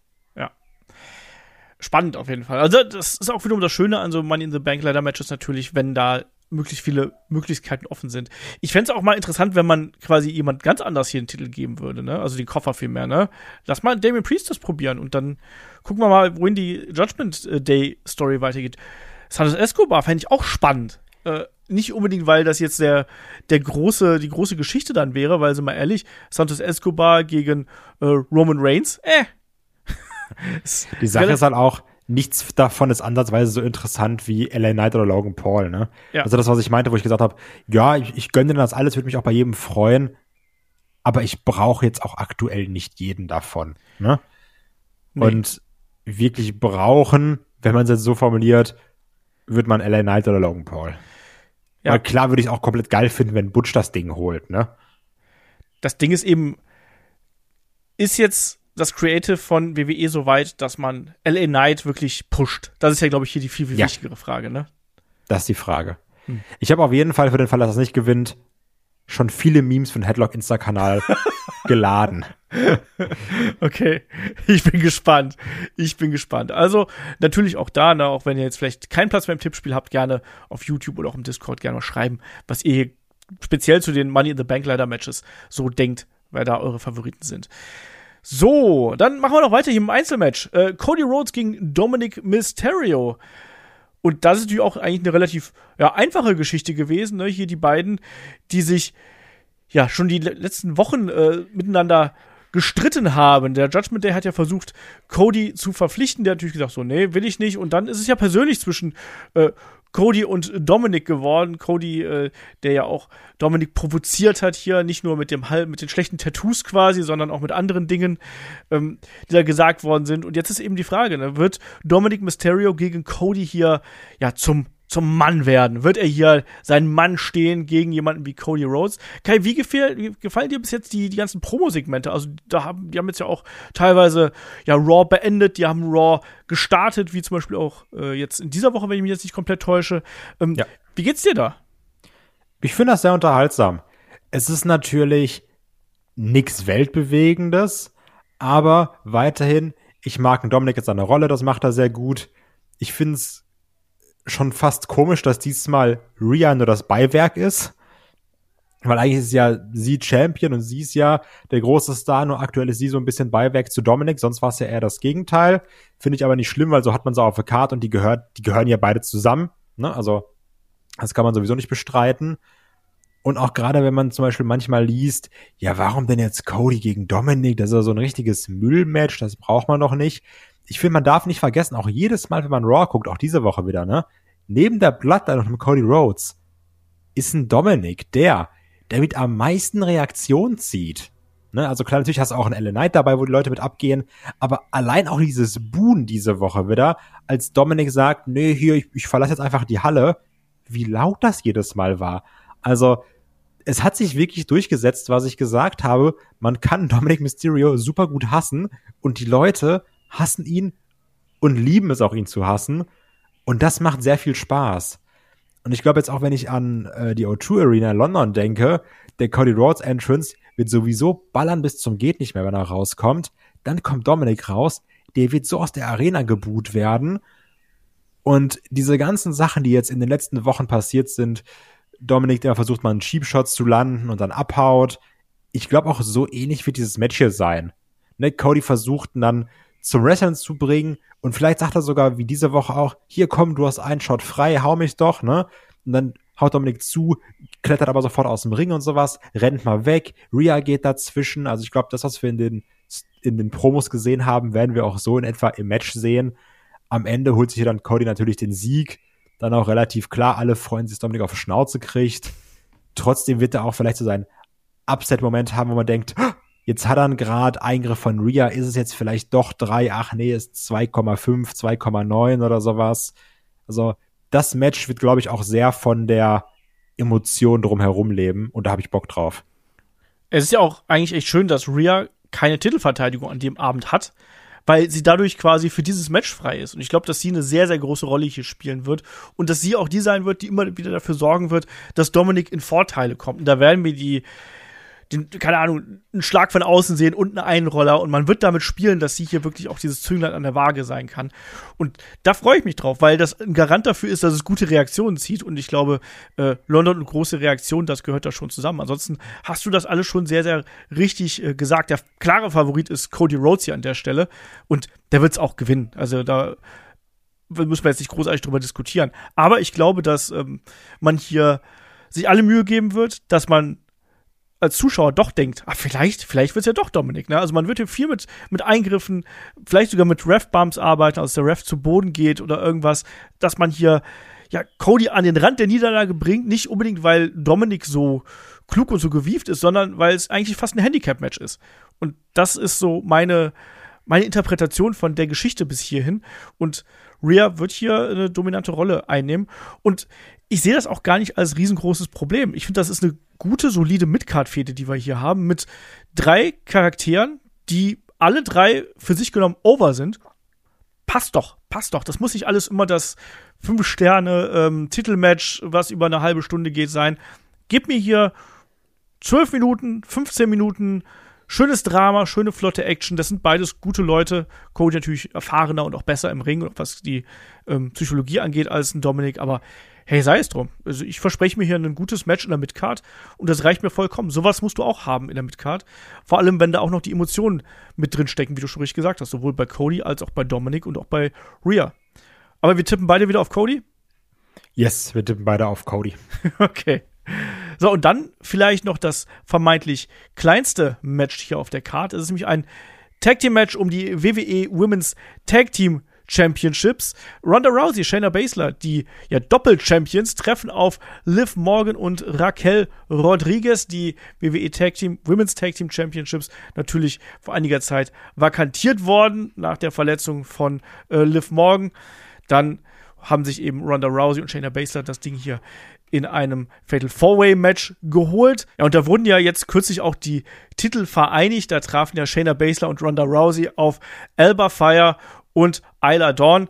spannend auf jeden Fall. Also das ist auch wiederum das Schöne an so Money in the Bank Ladder Matches natürlich, wenn da möglichst viele Möglichkeiten offen sind. Ich fände es auch mal interessant, wenn man quasi jemand ganz anders hier den Titel geben würde, ne? Also den Koffer vielmehr, ne? Lass mal Damien Priest das probieren und dann gucken wir mal, wohin die Judgment Day Story weitergeht. Santos Escobar fände ich auch spannend. Äh, nicht unbedingt, weil das jetzt der, der große, die große Geschichte dann wäre, weil, sind wir ehrlich, Santos Escobar gegen äh, Roman Reigns, äh. Die Sache ist halt auch, nichts davon ist ansatzweise so interessant wie LA Knight oder Logan Paul, ne? Ja. Also das, was ich meinte, wo ich gesagt habe, ja, ich, ich gönne dir das alles, würde mich auch bei jedem freuen, aber ich brauche jetzt auch aktuell nicht jeden davon, ne? Nee. Und wirklich brauchen, wenn man es jetzt so formuliert, wird man LA Knight oder Logan Paul. Ja. Weil klar würde ich es auch komplett geil finden, wenn Butch das Ding holt, ne? das Ding ist eben, ist jetzt das Creative von WWE so weit, dass man LA Knight wirklich pusht? Das ist ja, glaube ich, hier die viel, viel Ja. wichtigere Frage, ne? Das ist die Frage. Hm. Ich habe auf jeden Fall für den Fall, dass er es nicht gewinnt, schon viele Memes für den Headlock Insta-Kanal geladen. Okay, ich bin gespannt. Ich bin gespannt. Also, natürlich auch da, ne, auch wenn ihr jetzt vielleicht keinen Platz beim Tippspiel habt, gerne auf YouTube oder auch im Discord gerne mal schreiben, was ihr hier speziell zu den Money in the Bank Ladder Matches so denkt, wer da eure Favoriten sind. So, dann machen wir noch weiter hier im Einzelmatch. Äh, Cody Rhodes gegen Dominic Mysterio. Und das ist natürlich auch eigentlich eine relativ ja, einfache Geschichte gewesen. Ne? Hier die beiden, die sich ja schon die le- letzten Wochen äh, miteinander gestritten haben. Der Judgment Day hat ja versucht, Cody zu verpflichten. Der hat natürlich gesagt, so, nee, will ich nicht. Und dann ist es ja persönlich zwischen äh, Cody und Dominic geworden. Cody, äh, der ja auch Dominic provoziert hat hier, nicht nur mit dem Hal- mit den schlechten Tattoos quasi, sondern auch mit anderen Dingen, ähm, die da gesagt worden sind. Und jetzt ist eben die Frage, ne, wird Dominic Mysterio gegen Cody hier ja zum zum Mann werden? Wird er hier sein Mann stehen gegen jemanden wie Cody Rhodes? Kai, wie, gefäll, gefallen dir bis jetzt die, die ganzen Promo-Segmente? Also, da haben, die haben jetzt ja auch teilweise ja Raw beendet, die haben Raw gestartet, wie zum Beispiel auch äh, jetzt in dieser Woche, wenn ich mich jetzt nicht komplett täusche. Ähm, Ja. Wie geht's dir da? Ich finde das sehr unterhaltsam. Es ist natürlich nichts Weltbewegendes, aber weiterhin, ich mag Dominik jetzt seine Rolle, das macht er sehr gut. Ich finde es schon fast komisch, dass diesmal Rhea nur das Beiwerk ist. Weil eigentlich ist ja sie Champion und sie ist ja der große Star, nur aktuell ist sie so ein bisschen Beiwerk zu Dominik, sonst war es ja eher das Gegenteil. Finde ich aber nicht schlimm, weil so hat man sie auf der Karte und die gehört, die gehören ja beide zusammen. Ne? Also, das kann man sowieso nicht bestreiten. Und auch gerade wenn man zum Beispiel manchmal liest, ja, warum denn jetzt Cody gegen Dominik? Das ist ja so ein richtiges Müllmatch, das braucht man doch nicht. ich finde, man darf nicht vergessen, auch jedes Mal, wenn man Raw guckt, auch diese Woche wieder, ne? Neben der Bloodline und dem Cody Rhodes ist ein Dominic, der, der mit am meisten Reaktion zieht. Ne? Also klar, natürlich hast du auch einen LA Knight dabei, wo die Leute mit abgehen, aber allein auch dieses Boon diese Woche wieder, als Dominic sagt, nee, hier, ich, ich verlasse jetzt einfach die Halle, wie laut das jedes Mal war. Also, es hat sich wirklich durchgesetzt, was ich gesagt habe. Man kann Dominic Mysterio super gut hassen und die Leute hassen ihn und lieben es auch, ihn zu hassen. Und das macht sehr viel Spaß. Und ich glaube jetzt auch, wenn ich an äh, die O2 Arena in London denke, der Cody Rhodes Entrance wird sowieso ballern bis zum geht nicht mehr, wenn er rauskommt. Dann kommt Dominic raus, der wird so aus der Arena geboot werden. Und diese ganzen Sachen, die jetzt in den letzten Wochen passiert sind, Dominic, der versucht mal einen Cheap Shots zu landen und dann abhaut. Ich glaube auch so ähnlich wird dieses Match hier sein. Ne, Cody versucht dann zum Wrestling zu bringen und vielleicht sagt er sogar wie diese Woche auch, hier komm, du hast einen Shot frei, hau mich doch, ne? Und dann haut Dominik zu, klettert aber sofort aus dem Ring und sowas, rennt mal weg, Rhea geht dazwischen, also ich glaube, das, was wir in den, in den Promos gesehen haben, werden wir auch so in etwa im Match sehen. Am Ende holt sich hier dann Cody natürlich den Sieg, dann auch relativ klar, alle freuen sich, dass Dominik auf die Schnauze kriegt. Trotzdem wird er auch vielleicht so sein Upset-Moment haben, wo man denkt, Jetzt hat er einen Grad Eingriff von Ria, ist es jetzt vielleicht doch drei, ach nee, ist 2,5, 2,9 oder sowas. Also das Match wird, glaube ich, auch sehr von der Emotion drumherum leben und da habe ich Bock drauf. Es ist ja auch eigentlich echt schön, dass Ria keine Titelverteidigung an dem Abend hat, weil sie dadurch quasi für dieses Match frei ist. Und ich glaube, dass sie eine sehr, sehr große Rolle hier spielen wird und dass sie auch die sein wird, die immer wieder dafür sorgen wird, dass Dominik in Vorteile kommt. Und da werden wir die den, keine Ahnung, einen Schlag von außen sehen und einen Einroller und man wird damit spielen, dass sie hier wirklich auch dieses Zünglein an der Waage sein kann. Und da freue ich mich drauf, weil das ein Garant dafür ist, dass es gute Reaktionen zieht und ich glaube, äh, London und große Reaktionen, das gehört da schon zusammen. Ansonsten hast du das alles schon sehr, sehr richtig äh, gesagt. Der klare Favorit ist Cody Rhodes hier an der Stelle und der wird es auch gewinnen. Also da müssen wir jetzt nicht großartig drüber diskutieren. Aber ich glaube, dass ähm, man hier sich alle Mühe geben wird, dass man als Zuschauer doch denkt, ah, vielleicht, vielleicht wird's ja doch Dominik, ne? Also man wird hier viel mit, mit Eingriffen, vielleicht sogar mit Ref-Bumps arbeiten, also der Ref zu Boden geht oder irgendwas, dass man hier, ja, Cody an den Rand der Niederlage bringt, nicht unbedingt, weil Dominik so klug und so gewieft ist, sondern weil es eigentlich fast ein Handicap-Match ist. Und das ist so meine, meine Interpretation von der Geschichte bis hierhin. Und Rhea wird hier eine dominante Rolle einnehmen. Und ich sehe das auch gar nicht als riesengroßes Problem. Ich finde, das ist eine gute, solide Midcard-Fehde, die wir hier haben, mit drei Charakteren, die alle drei für sich genommen over sind. Passt doch, passt doch. Das muss nicht alles immer das Fünf-Sterne-Titelmatch, ähm, was über eine halbe Stunde geht, sein. Gib mir hier zwölf Minuten, 15 Minuten, schönes Drama, schöne flotte Action. Das sind beides gute Leute. Cody natürlich erfahrener und auch besser im Ring, was die ähm, Psychologie angeht, als ein Dominik. Aber hey, sei es drum. Also ich verspreche mir hier ein gutes Match in der Midcard und das reicht mir vollkommen. Sowas musst du auch haben in der Midcard. Vor allem, wenn da auch noch die Emotionen mit drin stecken, wie du schon richtig gesagt hast. Sowohl bei Cody als auch bei Dominic und auch bei Rhea. Aber wir tippen beide wieder auf Cody? Yes, wir tippen beide auf Cody. okay. So, und dann vielleicht noch das vermeintlich kleinste Match hier auf der Karte. Es ist nämlich ein Tag Team Match um die WWE Women's Tag Team Championships. Ronda Rousey, Shayna Baszler, die ja Doppel-Champions, treffen auf Liv Morgan und Raquel Rodriguez, die WWE Tag Team, Women's Tag Team Championships, natürlich vor einiger Zeit vakantiert worden nach der Verletzung von äh, Liv Morgan. Dann haben sich eben Ronda Rousey und Shayna Baszler das Ding hier in einem Fatal Four-Way Match geholt. Ja, und da wurden ja jetzt kürzlich auch die Titel vereinigt. Da trafen ja Shayna Baszler und Ronda Rousey auf Alba Fire und Isla Dawn.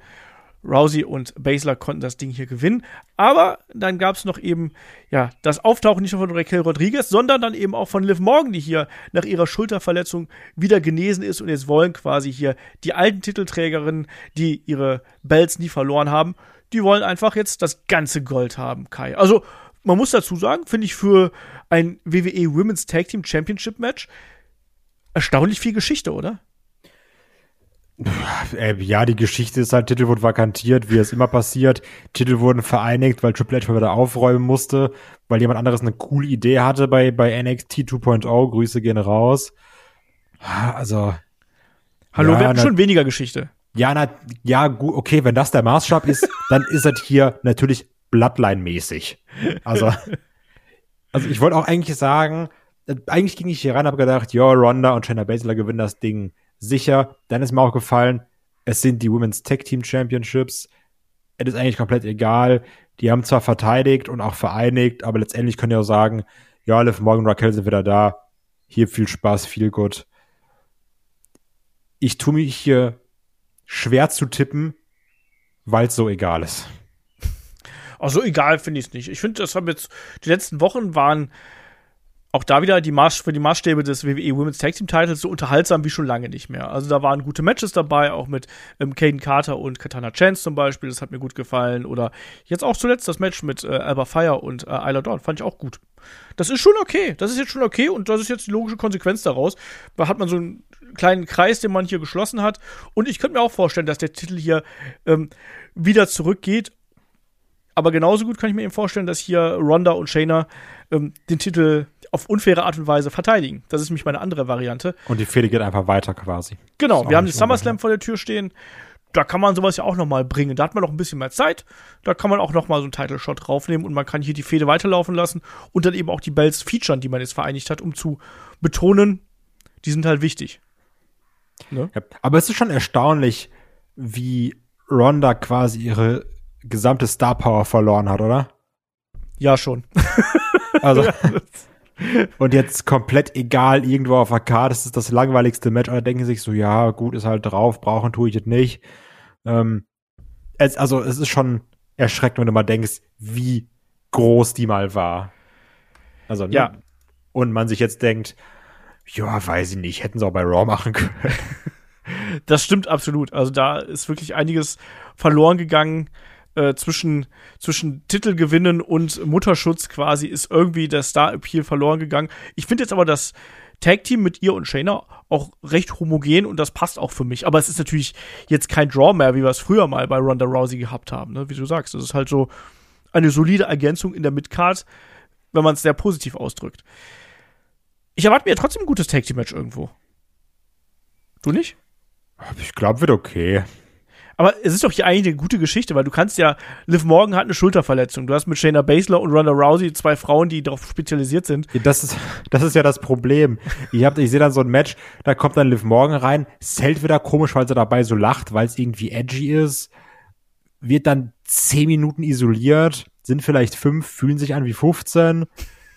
Rousey und Baszler konnten das Ding hier gewinnen. Aber dann gab es noch eben, ja, das Auftauchen nicht nur von Raquel Rodriguez, sondern dann eben auch von Liv Morgan, die hier nach ihrer Schulterverletzung wieder genesen ist und jetzt wollen quasi hier die alten Titelträgerinnen, die ihre Belts nie verloren haben, die wollen einfach jetzt das ganze Gold haben, Kai. Also, man muss dazu sagen, finde ich für ein WWE Women's Tag Team Championship Match erstaunlich viel Geschichte, oder? Äh, ja, die Geschichte ist halt, Titel wurden vakantiert, wie es immer passiert. Titel wurden vereinigt, weil Triple H mal wieder aufräumen musste, weil jemand anderes eine coole Idee hatte bei, bei NXT 2.0. Grüße gehen raus. Also. Hallo, ja, wir hatten schon weniger Geschichte. Ja, na, ja, gut, okay, wenn das der Maßstab ist, dann ist es hier natürlich Bloodline-mäßig. Also, also ich wollte auch eigentlich sagen, äh, eigentlich ging ich hier rein, habe gedacht, ja, Ronda und Shayna Baszler gewinnen das Ding sicher. Dann ist mir auch gefallen, es sind die Women's Tag Team Championships. Es ist eigentlich komplett egal. Die haben zwar verteidigt und auch vereinigt, aber letztendlich können ja auch sagen, ja, Liv Morgan und Raquel sind wieder da. Hier viel Spaß, viel gut. Ich tue mich hier schwer zu tippen, weil es so egal ist. Also egal finde ich es nicht. Ich finde, das haben jetzt die letzten Wochen waren auch da wieder die Maß, für die Maßstäbe des WWE Women's Tag Team Titles so unterhaltsam wie schon lange nicht mehr. Also da waren gute Matches dabei, auch mit ähm, Caden Carter und Katana Chance zum Beispiel, das hat mir gut gefallen. Oder jetzt auch zuletzt das Match mit äh, Alba Fire und äh, Isla Dawn, fand ich auch gut. Das ist schon okay, das ist jetzt schon okay und das ist jetzt die logische Konsequenz daraus. Da hat man so einen kleinen Kreis, den man hier geschlossen hat. Und ich könnte mir auch vorstellen, dass der Titel hier ähm, wieder zurückgeht. Aber genauso gut kann ich mir eben vorstellen, dass hier Ronda und Shayna ähm, den Titel auf unfaire Art und Weise verteidigen. Das ist nämlich meine andere Variante. Und die Fehde geht einfach weiter quasi. Genau, wir haben die SummerSlam vor der Tür stehen. Da kann man sowas ja auch noch mal bringen. Da hat man noch ein bisschen mehr Zeit. Da kann man auch noch mal so einen Title-Shot draufnehmen und man kann hier die Fehde weiterlaufen lassen und dann eben auch die Bells featuren, die man jetzt vereinigt hat, um zu betonen, die sind halt wichtig. Ne? Ja, aber es ist schon erstaunlich, wie Ronda quasi ihre gesamte Star Power verloren hat, oder? Ja, schon. Also. Und jetzt komplett egal, irgendwo auf der Karte, das ist das langweiligste Match. Alle denken sich so, ja, gut, ist halt drauf, brauchen tue ich es nicht. Ähm, es, also, es ist schon erschreckend, wenn du mal denkst, wie groß die mal war. Also, ne? ja. Und man sich jetzt denkt, ja, weiß ich nicht, hätten sie auch bei Raw machen können. Das stimmt absolut. Also da ist wirklich einiges verloren gegangen äh, zwischen, zwischen Titelgewinnen und Mutterschutz quasi ist irgendwie der Star-Appeal verloren gegangen. Ich finde jetzt aber das Tag-Team mit ihr und Shayna auch recht homogen und das passt auch für mich. Aber es ist natürlich jetzt kein Draw mehr, wie wir es früher mal bei Ronda Rousey gehabt haben, ne? wie du sagst. Das ist halt so eine solide Ergänzung in der Midcard, wenn man es sehr positiv ausdrückt. Ich erwarte mir trotzdem ein gutes Tag-Team-Match irgendwo. Du nicht? Ich glaube, wird okay. Aber es ist doch hier eigentlich eine gute Geschichte, weil du kannst ja, Liv Morgan hat eine Schulterverletzung. Du hast mit Shayna Baszler und Ronda Rousey zwei Frauen, die darauf spezialisiert sind. Das ist, das ist ja das Problem. Ich, hab, ich sehe dann so ein Match, da kommt dann Liv Morgan rein, zählt wieder komisch, weil sie dabei so lacht, weil es irgendwie edgy ist, wird dann zehn Minuten isoliert, sind vielleicht fünf, fühlen sich an wie 15.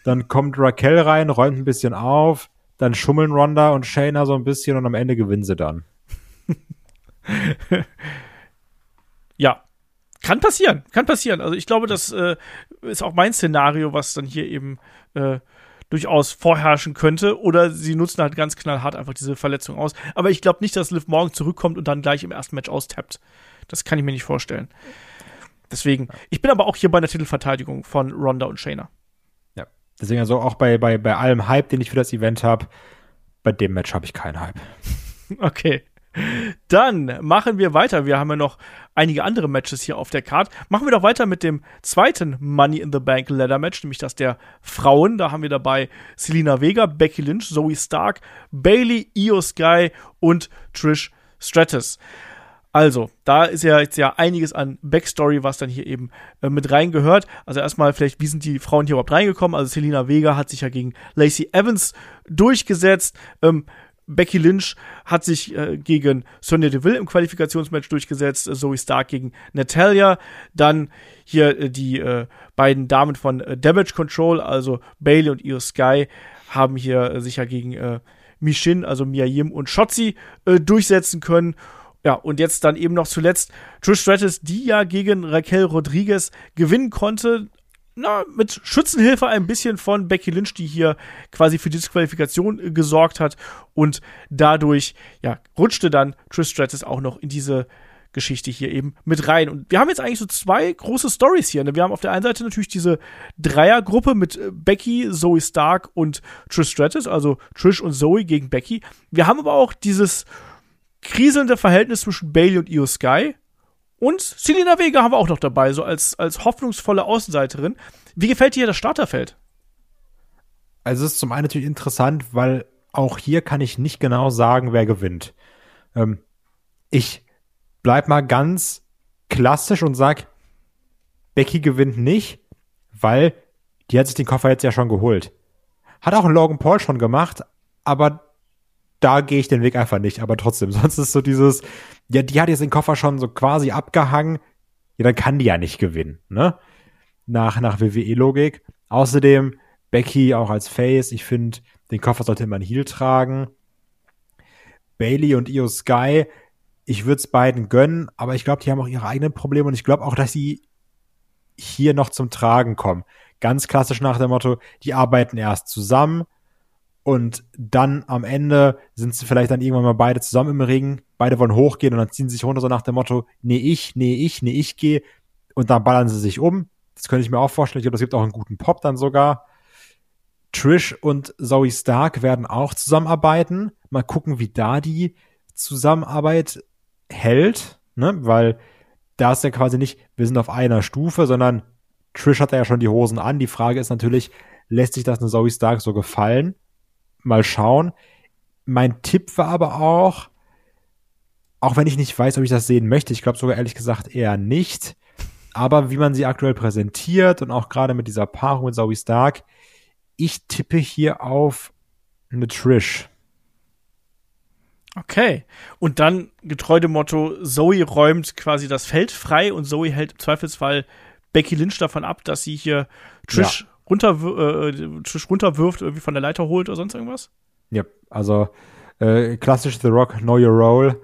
Dann kommt Raquel rein, räumt ein bisschen auf, dann schummeln Ronda und Shayna so ein bisschen und am Ende gewinnen sie dann. ja, kann passieren, kann passieren. Also ich glaube, das äh, ist auch mein Szenario, was dann hier eben äh, durchaus vorherrschen könnte. Oder sie nutzen halt ganz knallhart einfach diese Verletzung aus. Aber ich glaube nicht, dass Liv morgen zurückkommt und dann gleich im ersten Match austappt. Das kann ich mir nicht vorstellen. Deswegen, ich bin aber auch hier bei der Titelverteidigung von Ronda und Shayna. Ja, deswegen also auch bei, bei, bei allem Hype, den ich für das Event habe, bei dem Match habe ich keinen Hype. Okay. Dann machen wir weiter. Wir haben ja noch einige andere Matches hier auf der Card. Machen wir doch weiter mit dem zweiten Money in the Bank Ladder Match, nämlich das der Frauen. Da haben wir dabei Selena Vega, Becky Lynch, Zoe Stark, Bailey, Io Sky und Trish Stratus. Also, da ist ja jetzt ja einiges an Backstory, was dann hier eben äh, mit reingehört. Also erstmal vielleicht, wie sind die Frauen hier überhaupt reingekommen? Also Selena Vega hat sich ja gegen Lacey Evans durchgesetzt. Ähm, Becky Lynch hat sich äh, gegen Sonya Deville im Qualifikationsmatch durchgesetzt, äh, Zoe Stark gegen Natalia, dann hier äh, die äh, beiden Damen von äh, Damage Control, also Bailey und Io Sky, haben hier äh, sich ja gegen Mishin, also Mia Yim und Shotzi durchsetzen können. Ja, und jetzt dann eben noch zuletzt Trish Stratus, die ja gegen Raquel Rodriguez gewinnen konnte, na, mit Schützenhilfe ein bisschen von Becky Lynch, die hier quasi für Disqualifikation äh, gesorgt hat. Und dadurch, ja, rutschte dann Trish Stratus auch noch in diese Geschichte hier eben mit rein. Und wir haben jetzt eigentlich so zwei große Stories hier. Ne? Wir haben auf der einen Seite natürlich diese Dreiergruppe mit äh, Becky, Zoe Stark und Trish Stratus, also Trish und Zoe gegen Becky. Wir haben aber auch dieses kriselnde Verhältnis zwischen Bailey und Io Sky, und Selina Vega haben wir auch noch dabei, so als, als hoffnungsvolle Außenseiterin. Wie gefällt dir das Starterfeld? Also es ist zum einen natürlich interessant, weil auch hier kann ich nicht genau sagen, wer gewinnt. Ähm, ich bleib mal ganz klassisch und sag, Becky gewinnt nicht, weil die hat sich den Koffer jetzt ja schon geholt. Hat auch Logan Paul schon gemacht, aber da gehe ich den Weg einfach nicht. Aber trotzdem, sonst ist so dieses, ja, die hat jetzt den Koffer schon so quasi abgehangen. Ja, dann kann die ja nicht gewinnen, ne? Nach, nach WWE-Logik. Außerdem, Becky auch als Face, ich finde, den Koffer sollte immer ein Heel tragen. Bailey und Io Sky, ich würde es beiden gönnen, aber ich glaube, die haben auch ihre eigenen Probleme und ich glaube auch, dass sie hier noch zum Tragen kommen. Ganz klassisch nach dem Motto, die arbeiten erst zusammen und dann am Ende sind sie vielleicht dann irgendwann mal beide zusammen im Ring, beide wollen hochgehen und dann ziehen sie sich runter so nach dem Motto, nee ich, nee ich, nee ich gehe und dann ballern sie sich um. Das könnte ich mir auch vorstellen. Ich glaube, das gibt auch einen guten Pop dann sogar. Trish und Zoe Stark werden auch zusammenarbeiten. Mal gucken, wie da die Zusammenarbeit hält, ne? Weil da ist ja quasi nicht, wir sind auf einer Stufe, sondern Trish hat ja schon die Hosen an. Die Frage ist natürlich, lässt sich das eine Zoe Stark so gefallen? Mal schauen. Mein Tipp war aber auch, auch wenn ich nicht weiß, ob ich das sehen möchte, ich glaube sogar ehrlich gesagt eher nicht, aber wie man sie aktuell präsentiert und auch gerade mit dieser Paarung mit Zoe Stark, ich tippe hier auf eine Trish. Okay. Und dann getreu dem Motto, Zoe räumt quasi das Feld frei und Zoe hält im Zweifelsfall Becky Lynch davon ab, dass sie hier Trish, ja. runter, äh, Trish runterwirft, irgendwie von der Leiter holt oder sonst irgendwas? Ja, also äh, klassisch The Rock, Know Your Role.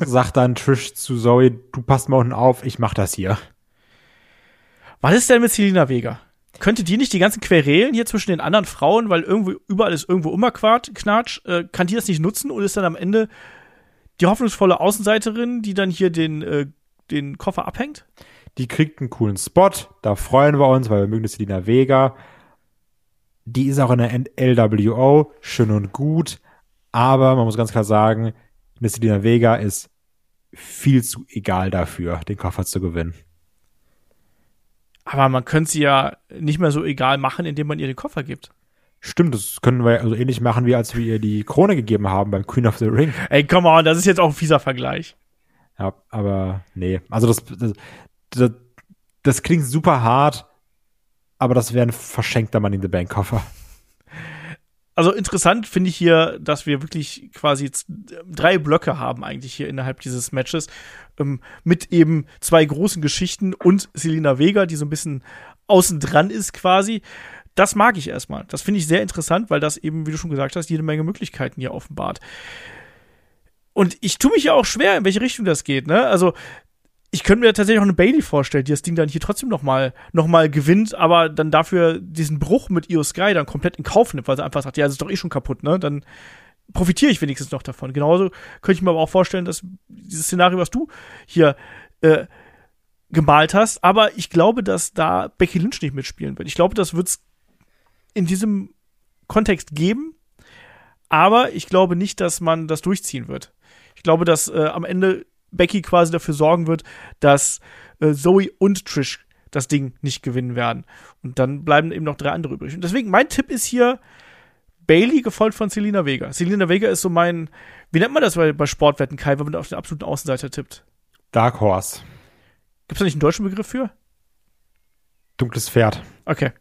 Sagt dann Trish zu Zoe, du passt mal unten auf, ich mach das hier. Was ist denn mit Selina Vega? könnte die nicht die ganzen Querelen hier zwischen den anderen Frauen, weil irgendwo überall ist irgendwo immer Knatsch, äh, kann die das nicht nutzen und ist dann am Ende die hoffnungsvolle Außenseiterin, die dann hier den, äh, den Koffer abhängt? Die kriegt einen coolen Spot, da freuen wir uns, weil wir mögen das Selina Vega. Die ist auch in der LWO, schön und gut, aber man muss ganz klar sagen, Selina Vega ist viel zu egal dafür, den Koffer zu gewinnen. Aber man könnte sie ja nicht mehr so egal machen, indem man ihr den Koffer gibt. Stimmt, das können wir also ähnlich machen, wie als wir ihr die Krone gegeben haben beim Queen of the Ring. Ey, come on, das ist jetzt auch ein fieser Vergleich. Ja, aber nee. Also das, das, das, das klingt super hart, aber das wäre ein verschenkter Money in the Bank Koffer also interessant finde ich hier, dass wir wirklich quasi drei Blöcke haben eigentlich hier innerhalb dieses Matches ähm, mit eben zwei großen Geschichten und Selina Vega, die so ein bisschen außen dran ist quasi. Das mag ich erstmal. Das finde ich sehr interessant, weil das eben, wie du schon gesagt hast, jede Menge Möglichkeiten hier offenbart. Und ich tue mich ja auch schwer, in welche Richtung das geht. Ne? Also ich könnte mir tatsächlich auch eine Bailey vorstellen, die das Ding dann hier trotzdem noch mal, noch mal gewinnt, aber dann dafür diesen Bruch mit Io Sky dann komplett in Kauf nimmt, weil sie einfach sagt, ja, das ist doch eh schon kaputt, ne? Dann profitiere ich wenigstens noch davon. Genauso könnte ich mir aber auch vorstellen, dass dieses Szenario, was du hier äh, gemalt hast, aber ich glaube, dass da Becky Lynch nicht mitspielen wird. Ich glaube, das wird es in diesem Kontext geben, aber ich glaube nicht, dass man das durchziehen wird. Ich glaube, dass äh, am Ende Becky quasi dafür sorgen wird, dass äh, Zoe und Trish das Ding nicht gewinnen werden. Und dann bleiben eben noch drei andere übrig. Und deswegen, mein Tipp ist hier Bailey gefolgt von Selina Vega. Selina Vega ist so mein, wie nennt man das bei, bei Sportwetten, Kai, wenn man auf den absoluten Außenseiter tippt? Dark Horse. Gibt es da nicht einen deutschen Begriff für? Dunkles Pferd. Okay.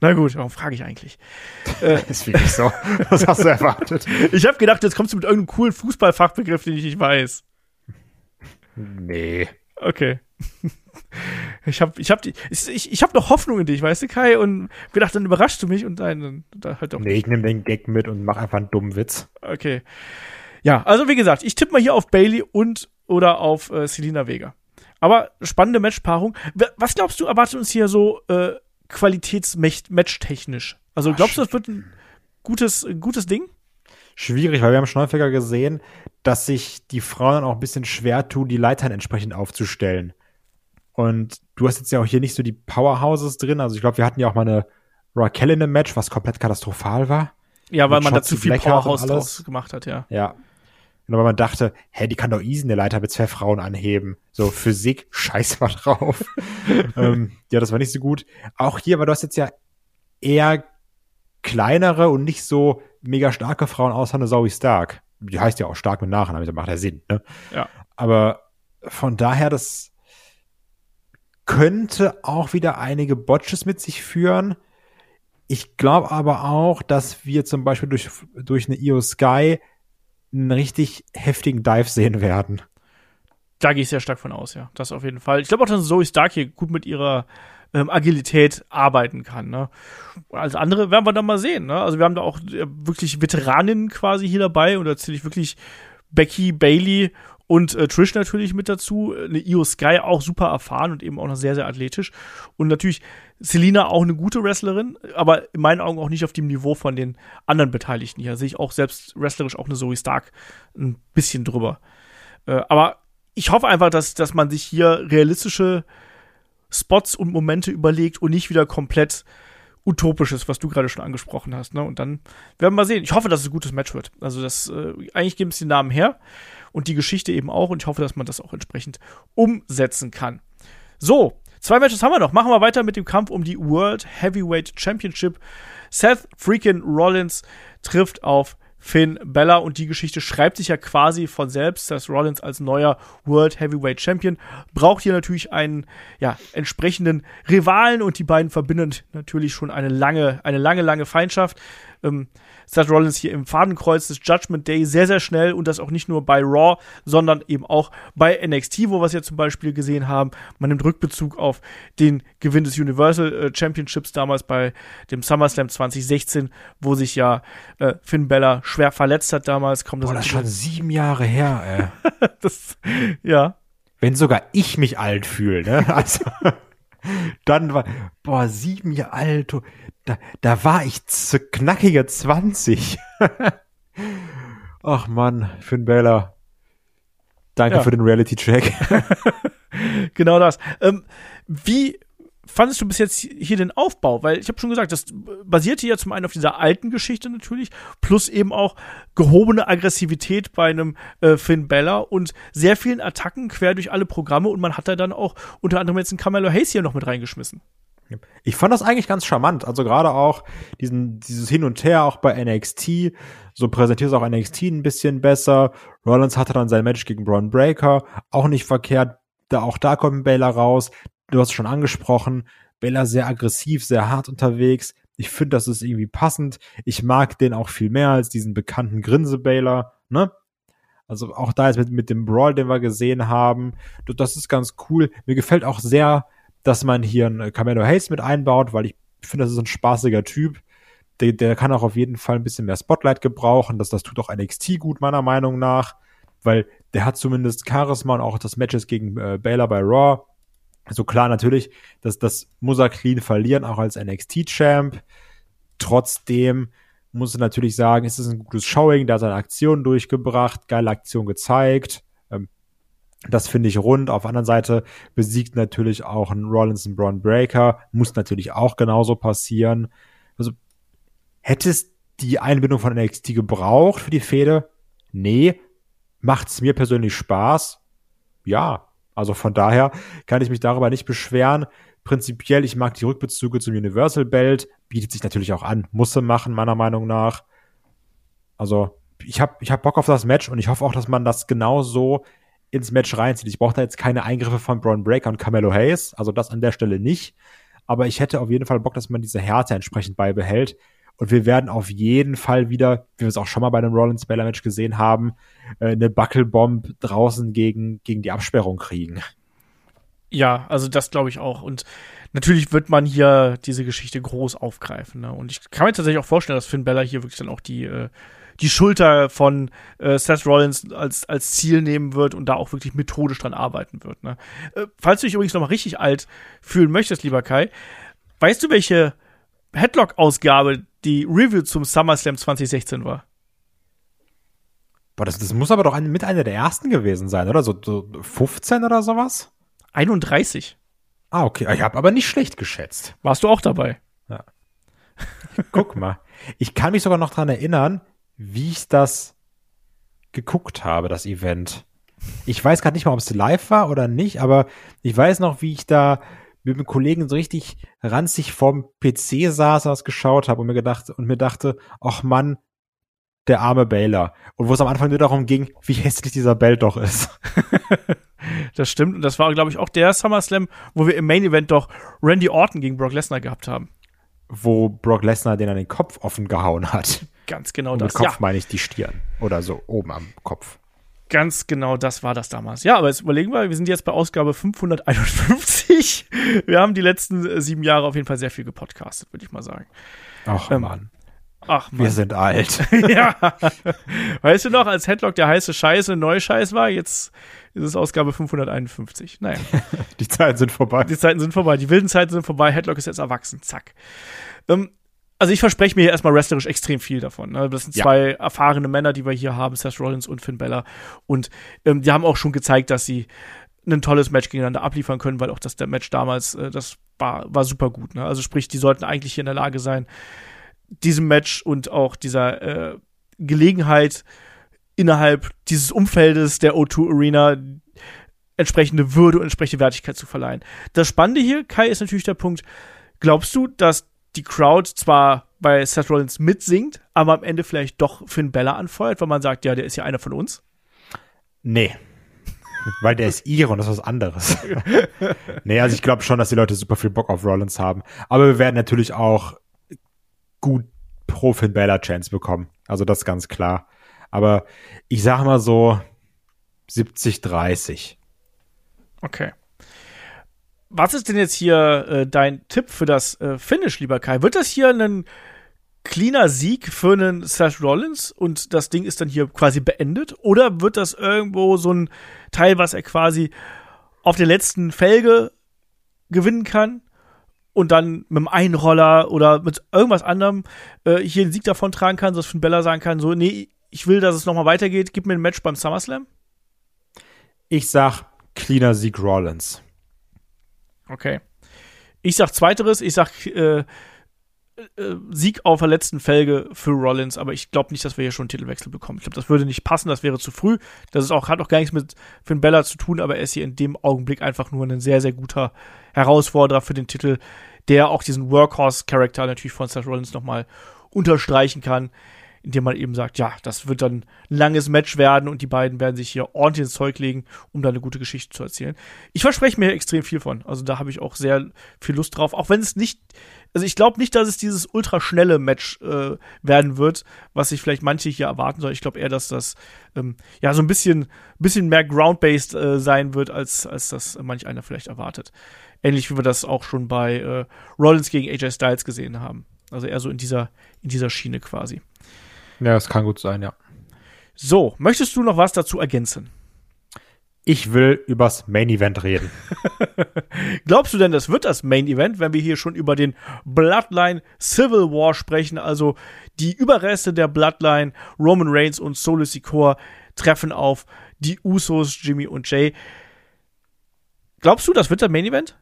Na gut, warum frage ich eigentlich? Äh, ist wirklich so. Was hast du erwartet? ich habe gedacht, jetzt kommst du mit irgendeinem coolen Fußballfachbegriff, den ich nicht weiß. Nee. Okay. Ich habe ich hab die, ich, ich hab noch Hoffnung in dich, weißt du, Kai? Und gedacht, dann überraschst du mich und dann, dann halt doch. Nee, ich nehme den Gag mit und mach einfach einen dummen Witz. Okay. Ja, also wie gesagt, ich tippe mal hier auf Bailey und oder auf äh, Selina Vega. Aber spannende Matchpaarung. Was glaubst du, erwartet uns hier so äh, qualitätsmatch-technisch? Also glaubst du, das wird ein gutes, ein gutes Ding? Schwierig, weil wir haben schon häufiger gesehen, dass sich die Frauen dann auch ein bisschen schwer tun, die Leitern entsprechend aufzustellen. Und du hast jetzt ja auch hier nicht so die Powerhouses drin. Also ich glaube, wir hatten ja auch mal eine Raquel in einem Match, was komplett katastrophal war. Ja, weil man da zu viel Powerhouse draus gemacht hat, ja. Ja. Und weil man dachte, hä, die kann doch easy eine Leiter mit zwei Frauen anheben. So, Physik, scheiß mal drauf. ähm, ja, das war nicht so gut. Auch hier, weil du hast jetzt ja eher kleinere und nicht so mega starke Frauen außer eine Zoe Stark. die heißt ja auch stark mit Nachnamen, das macht ja Sinn, ne? Ja. Aber von daher, das könnte auch wieder einige Botches mit sich führen. Ich glaube aber auch, dass wir zum Beispiel durch, durch eine Io Sky einen richtig heftigen Dive sehen werden. Da gehe ich sehr stark von aus, ja. Das auf jeden Fall. Ich glaube auch, dass Zoe Stark hier gut mit ihrer ähm, Agilität arbeiten kann. Ne? Und als andere werden wir dann mal sehen. Ne? Also wir haben da auch äh, wirklich Veteraninnen quasi hier dabei und da zähle ich wirklich Becky, Bailey und äh, Trish natürlich mit dazu. Eine Io Sky auch super erfahren und eben auch noch sehr, sehr athletisch. Und natürlich Selina auch eine gute Wrestlerin, aber in meinen Augen auch nicht auf dem Niveau von den anderen Beteiligten hier. Sehe ich auch selbst wrestlerisch auch eine Zoe Stark ein bisschen drüber. Äh, aber ich hoffe einfach, dass, dass man sich hier realistische Spots und Momente überlegt und nicht wieder komplett utopisches, was du gerade schon angesprochen hast. Ne? Und dann werden wir mal sehen. Ich hoffe, dass es ein gutes Match wird. Also das äh, eigentlich geben es den Namen her und die Geschichte eben auch. Und ich hoffe, dass man das auch entsprechend umsetzen kann. So, zwei Matches haben wir noch. Machen wir weiter mit dem Kampf um die World Heavyweight Championship. Seth freaking Rollins trifft auf Finn Bella und die Geschichte schreibt sich ja quasi von selbst. Seth Rollins als neuer World Heavyweight Champion braucht hier natürlich einen ja, entsprechenden Rivalen und die beiden verbinden natürlich schon eine lange, eine lange, lange Feindschaft. Ähm, Seth Rollins hier im Fadenkreuz des Judgment Day sehr, sehr schnell und das auch nicht nur bei Raw, sondern eben auch bei NXT, wo wir es ja zum Beispiel gesehen haben. Man nimmt Rückbezug auf den Gewinn des Universal äh, Championships damals bei dem SummerSlam 2016, wo sich ja äh, Finn Bella schwer verletzt hat damals. Kommt das, Boah, das ist schon sieben Jahre her, ey. das, ja. Wenn sogar ich mich alt fühle, ne? Also, dann war, boah, sieben Jahre alt, da, da war ich zu knackige 20. Ach Mann, Finn Balor. Danke Ja. für den Reality-Check. genau das. Ähm, wie fandest du bis jetzt hier den Aufbau? Weil ich habe schon gesagt, das basierte ja zum einen auf dieser alten Geschichte natürlich, plus eben auch gehobene Aggressivität bei einem äh, Finn Balor und sehr vielen Attacken quer durch alle Programme und man hat da dann auch unter anderem jetzt einen Carmelo Hayes hier noch mit reingeschmissen. Ich fand das eigentlich ganz charmant. Also gerade auch diesen, dieses Hin und Her auch bei NXT. So präsentiert es auch NXT ein bisschen besser. Rollins hatte dann sein Match gegen Braun Breaker. Auch nicht verkehrt. Da, auch da kommt Baylor raus. Du hast es schon angesprochen. Baylor sehr aggressiv, sehr hart unterwegs. Ich finde, das ist irgendwie passend. Ich mag den auch viel mehr als diesen bekannten Grinse Baylor, ne? Also auch da jetzt mit, mit dem Brawl, den wir gesehen haben. Das ist ganz cool. Mir gefällt auch sehr, dass man hier einen Camelo Hayes mit einbaut, weil ich finde, das ist ein spaßiger Typ. Der, der kann auch auf jeden Fall ein bisschen mehr Spotlight gebrauchen. Das, das tut auch NXT gut, meiner Meinung nach, weil der hat zumindest Charisma und auch das Matches gegen äh, Baylor bei Raw. So klar, natürlich, das, das muss er clean verlieren, auch als NXT-Champ. Trotzdem muss er natürlich sagen, es ist ein gutes Showing, hat seine Aktionen durchgebracht, geile Aktion gezeigt. Ähm, das finde ich rund. Auf der anderen Seite besiegt natürlich auch ein Rollins und Braun Breaker. Muss natürlich auch genauso passieren. Also hätte es die Einbindung von NXT gebraucht für die Fehde? Nee. Macht es mir persönlich Spaß? Ja. Also von daher kann ich mich darüber nicht beschweren. Prinzipiell, ich mag die Rückbezüge zum Universal Belt. Bietet sich natürlich auch an. Muss machen, meiner Meinung nach. Also ich habe ich hab Bock auf das Match und ich hoffe auch, dass man das genau so ins Match reinzieht. Ich brauche da jetzt keine Eingriffe von Braun Breaker und Carmelo Hayes, also das an der Stelle nicht. Aber ich hätte auf jeden Fall Bock, dass man diese Härte entsprechend beibehält. Und wir werden auf jeden Fall wieder, wie wir es auch schon mal bei einem Rollins Baylor Match gesehen haben, äh, eine Buckelbomb draußen gegen, gegen die Absperrung kriegen. Ja, also das glaube ich auch. Und natürlich wird man hier diese Geschichte groß aufgreifen. Ne? Und ich kann mir tatsächlich auch vorstellen, dass Finn Bella hier wirklich dann auch die, äh, die Schulter von äh, Seth Rollins als, als Ziel nehmen wird und da auch wirklich methodisch dran arbeiten wird. Ne? Äh, falls du dich übrigens noch mal richtig alt fühlen möchtest, lieber Kai, weißt du, welche Headlock-Ausgabe die Review zum SummerSlam 2016 war? Boah, das, das muss aber doch ein, mit einer der ersten gewesen sein, oder? So, so 15 oder sowas? 31. Ah, okay. Ich habe aber nicht schlecht geschätzt. Warst du auch dabei? Guck mal. Ich kann mich sogar noch dran erinnern, wie ich das geguckt habe, das Event. Ich weiß gerade nicht mal, ob es live war oder nicht, aber ich weiß noch, wie ich da mit einem Kollegen so richtig ranzig vorm PC saß, das geschaut habe und mir gedacht und mir dachte, ach Mann, der arme Baylor. Und wo es am Anfang nur darum ging, wie hässlich dieser Belt doch ist. das stimmt. Und das war, glaube ich, auch der SummerSlam, wo wir im Main Event doch Randy Orton gegen Brock Lesnar gehabt haben. Wo Brock Lesnar den an den Kopf offen gehauen hat. Ganz genau Und das. mit Kopf ja. meine ich die Stirn. Oder so oben am Kopf. Ganz genau das war das damals. Ja, aber jetzt überlegen wir, wir sind jetzt bei Ausgabe 551. Wir haben die letzten äh, sieben Jahre auf jeden Fall sehr viel gepodcastet, würde ich mal sagen. Ach Ähm, Mann, Ach wir man. sind alt. ja. Weißt du noch, als Headlock der heiße Scheiße neu Scheiß war, jetzt ist es Ausgabe 551. Naja, Die Zeiten sind vorbei. die Zeiten sind vorbei, die wilden Zeiten sind vorbei, Headlock ist jetzt erwachsen, zack. Ähm, also ich verspreche mir hier erstmal wrestlerisch extrem viel davon. Ne? Das sind Ja. zwei erfahrene Männer, die wir hier haben, Seth Rollins und Finn Bella. Und ähm, die haben auch schon gezeigt, dass sie ein tolles Match gegeneinander abliefern können, weil auch das der Match damals, äh, das war, war super gut. Ne? Also sprich, die sollten eigentlich hier in der Lage sein, diesem Match und auch dieser äh, Gelegenheit innerhalb dieses Umfeldes der O2 Arena entsprechende Würde und entsprechende Wertigkeit zu verleihen. Das Spannende hier, Kai, ist natürlich der Punkt, glaubst du, dass die Crowd zwar bei Seth Rollins mitsingt, aber am Ende vielleicht doch Finn Bella anfeuert, weil man sagt, ja, der ist ja einer von uns? Nee. Weil der ist ihre und das ist was anderes. nee, also ich glaube schon, dass die Leute super viel Bock auf Rollins haben. Aber wir werden natürlich auch gut pro Finn Balor Chance bekommen. Also das ist ganz klar. Aber ich sage mal so 70, 30. Okay. Was ist denn jetzt hier äh, dein Tipp für das äh, Finish, lieber Kai? Wird das hier ein cleaner Sieg für einen Seth Rollins und das Ding ist dann hier quasi beendet? Oder wird das irgendwo so ein Teil, was er quasi auf der letzten Felge gewinnen kann und dann mit dem Einroller oder mit irgendwas anderem äh, hier den Sieg davon tragen kann, sodass Finn Bella sagen kann, so, nee, ich will, dass es nochmal weitergeht, gib mir ein Match beim SummerSlam? Ich sag cleaner Sieg Rollins. Okay. Ich sag zweiteres, ich sag äh, äh, Sieg auf der letzten Felge für Rollins, aber ich glaube nicht, dass wir hier schon einen Titelwechsel bekommen. Ich glaube, das würde nicht passen, das wäre zu früh. Das ist auch, hat auch gar nichts mit Finn Bella zu tun, aber er ist hier in dem Augenblick einfach nur ein sehr, sehr guter Herausforderer für den Titel, der auch diesen Workhorse-Charakter natürlich von Seth Rollins nochmal unterstreichen kann, indem man eben sagt, ja, das wird dann ein langes Match werden und die beiden werden sich hier ordentlich ins Zeug legen, um da eine gute Geschichte zu erzählen. Ich verspreche mir extrem viel von. Also da habe ich auch sehr viel Lust drauf, auch wenn es nicht, also ich glaube nicht, dass es dieses ultraschnelle Match äh, werden wird, was sich vielleicht manche hier erwarten soll. Ich glaube eher, dass das ähm, ja so ein bisschen, bisschen mehr ground-based äh, sein wird, als, als das manch einer vielleicht erwartet. Ähnlich wie wir das auch schon bei äh, Rollins gegen AJ Styles gesehen haben. Also eher so in dieser, in dieser Schiene quasi. Ja, das kann gut sein, ja. So, möchtest du noch was dazu ergänzen? Ich will übers Main Event reden. Glaubst du denn, das wird das Main Event, wenn wir hier schon über den Bloodline Civil War sprechen? Also die Überreste der Bloodline, Roman Reigns und Solo Sikoa treffen auf die Usos, Jimmy und Jay. Glaubst du, das wird das Main Event?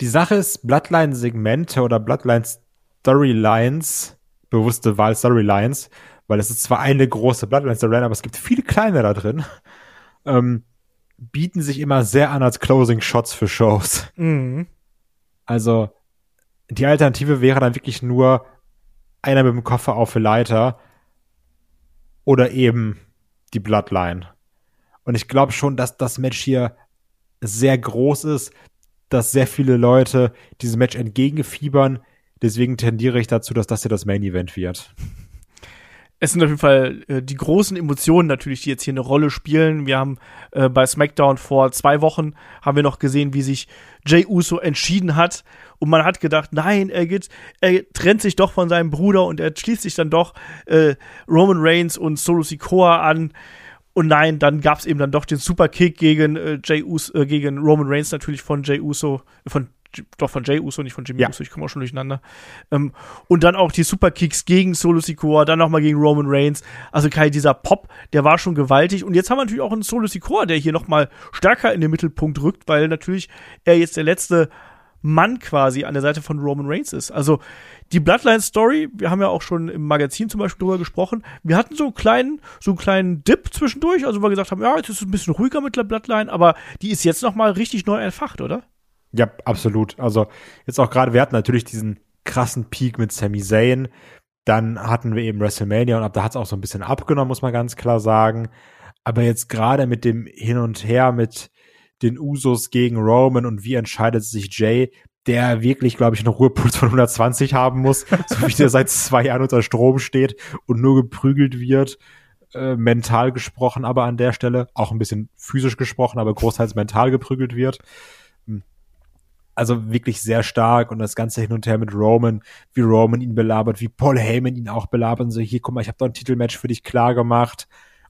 Die Sache ist, Bloodline-Segmente oder Bloodline-Storylines, bewusste Wahl Storylines, weil es ist zwar eine große Bloodline-Storyline, aber es gibt viele kleine da drin, ähm, bieten sich immer sehr an als Closing-Shots für Shows. Mhm. Also, die Alternative wäre dann wirklich nur einer mit dem Koffer auf der Leiter oder eben die Bloodline. Und ich glaube schon, dass das Match hier sehr groß ist, dass sehr viele Leute diesem Match entgegenfiebern. Deswegen tendiere ich dazu, dass das hier das Main Event wird. Es sind auf jeden Fall äh, die großen Emotionen natürlich, die jetzt hier eine Rolle spielen. Wir haben äh, bei SmackDown vor zwei Wochen haben wir noch gesehen, wie sich Jay Uso entschieden hat. Und man hat gedacht, nein, er geht, er trennt sich doch von seinem Bruder und er schließt sich dann doch äh, Roman Reigns und Solo Sikoa an. Und nein, dann gab es eben dann doch den Superkick gegen äh, Jay Uso, äh, gegen Roman Reigns natürlich von Jay Uso, von doch von Jay Uso, nicht von Jimmy Ja. Uso, ich komme auch schon durcheinander. Ähm, und dann auch die Superkicks gegen Solo Sikoa, dann nochmal gegen Roman Reigns. Also Kai, dieser Pop, der war schon gewaltig. Und jetzt haben wir natürlich auch einen Solo Sikoa, der hier nochmal stärker in den Mittelpunkt rückt, weil natürlich er jetzt der letzte Mann quasi an der Seite von Roman Reigns ist. Also die Bloodline-Story, wir haben ja auch schon im Magazin zum Beispiel drüber gesprochen, wir hatten so einen kleinen, so einen kleinen Dip zwischendurch, also wir gesagt haben, ja, jetzt ist es ein bisschen ruhiger mit der Bloodline, aber die ist jetzt nochmal richtig neu entfacht, oder? Ja, absolut. Also jetzt auch gerade, wir hatten natürlich diesen krassen Peak mit Sami Zayn, Dann hatten wir eben WrestleMania und ab da hat es auch so ein bisschen abgenommen, muss man ganz klar sagen. Aber jetzt gerade mit dem Hin und Her mit den Usos gegen Roman und wie entscheidet sich Jay, der wirklich, glaube ich, einen Ruhepuls von 120 haben muss, so wie der seit zwei Jahren unter Strom steht und nur geprügelt wird, äh, mental gesprochen, aber an der Stelle auch ein bisschen physisch gesprochen, aber großteils mental geprügelt wird. Also wirklich sehr stark und das ganze hin und her mit Roman, wie Roman ihn belabert, wie Paul Heyman ihn auch belabert und so, hier, guck mal, ich habe doch ein Titelmatch für dich klar gemacht.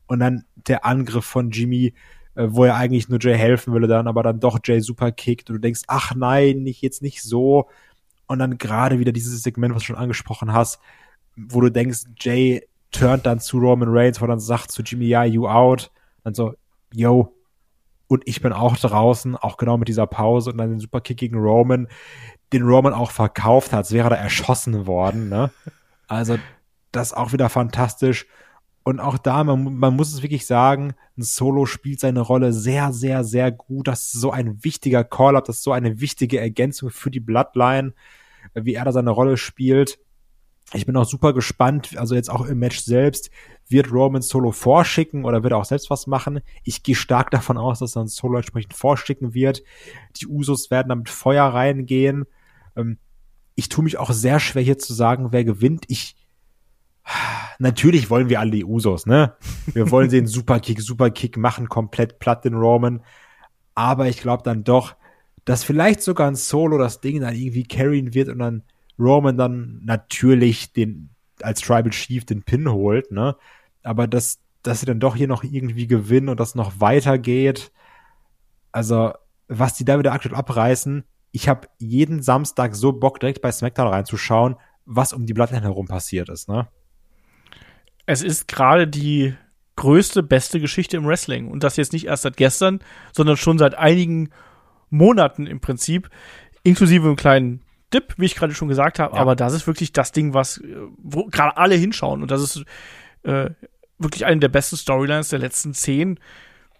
Und dann der Angriff von Jimmy, äh, wo er eigentlich nur Jay helfen würde, dann aber dann doch Jay super kickt und du denkst, ach nein, nicht jetzt nicht so. Und dann gerade wieder dieses Segment, was du schon angesprochen hast, wo du denkst, Jay turnt dann zu Roman Reigns, wo er dann sagt zu Jimmy, ja, you out. Dann so, yo, und ich bin auch draußen, auch genau mit dieser Pause und dann den Superkick gegen Roman, den Roman auch verkauft hat, als wäre er erschossen worden, ne? Also, das auch wieder fantastisch. Und auch da, man, man muss es wirklich sagen, ein Solo spielt seine Rolle sehr, sehr, sehr gut. Das ist so ein wichtiger Call-Up, das ist so eine wichtige Ergänzung für die Bloodline, wie er da seine Rolle spielt. Ich bin auch super gespannt, also jetzt auch im Match selbst, wird Roman Solo vorschicken oder wird er auch selbst was machen? Ich gehe stark davon aus, dass er ein Solo entsprechend vorschicken wird. Die Usos werden damit Feuer reingehen. Ähm, ich tue mich auch sehr schwer hier zu sagen, wer gewinnt. Ich natürlich wollen wir alle die Usos, ne? Wir wollen den Superkick, Superkick machen, komplett platt den Roman. Aber ich glaube dann doch, dass vielleicht sogar ein Solo das Ding dann irgendwie carryen wird und dann Roman dann natürlich den als Tribal Chief den Pin holt, ne? Aber dass, dass sie dann doch hier noch irgendwie gewinnen und das noch weitergeht. Also, was die da wieder aktuell abreißen, ich habe jeden Samstag so Bock, direkt bei SmackDown reinzuschauen, was um die Bloodline herum passiert ist, ne? es ist gerade die größte, beste Geschichte im Wrestling. Und das jetzt nicht erst seit gestern, sondern schon seit einigen Monaten im Prinzip, inklusive einem kleinen Dip, wie ich gerade schon gesagt habe. Ja. Aber das ist wirklich das Ding, was wo gerade alle hinschauen. Und das ist äh, wirklich eine der besten Storylines der letzten zehn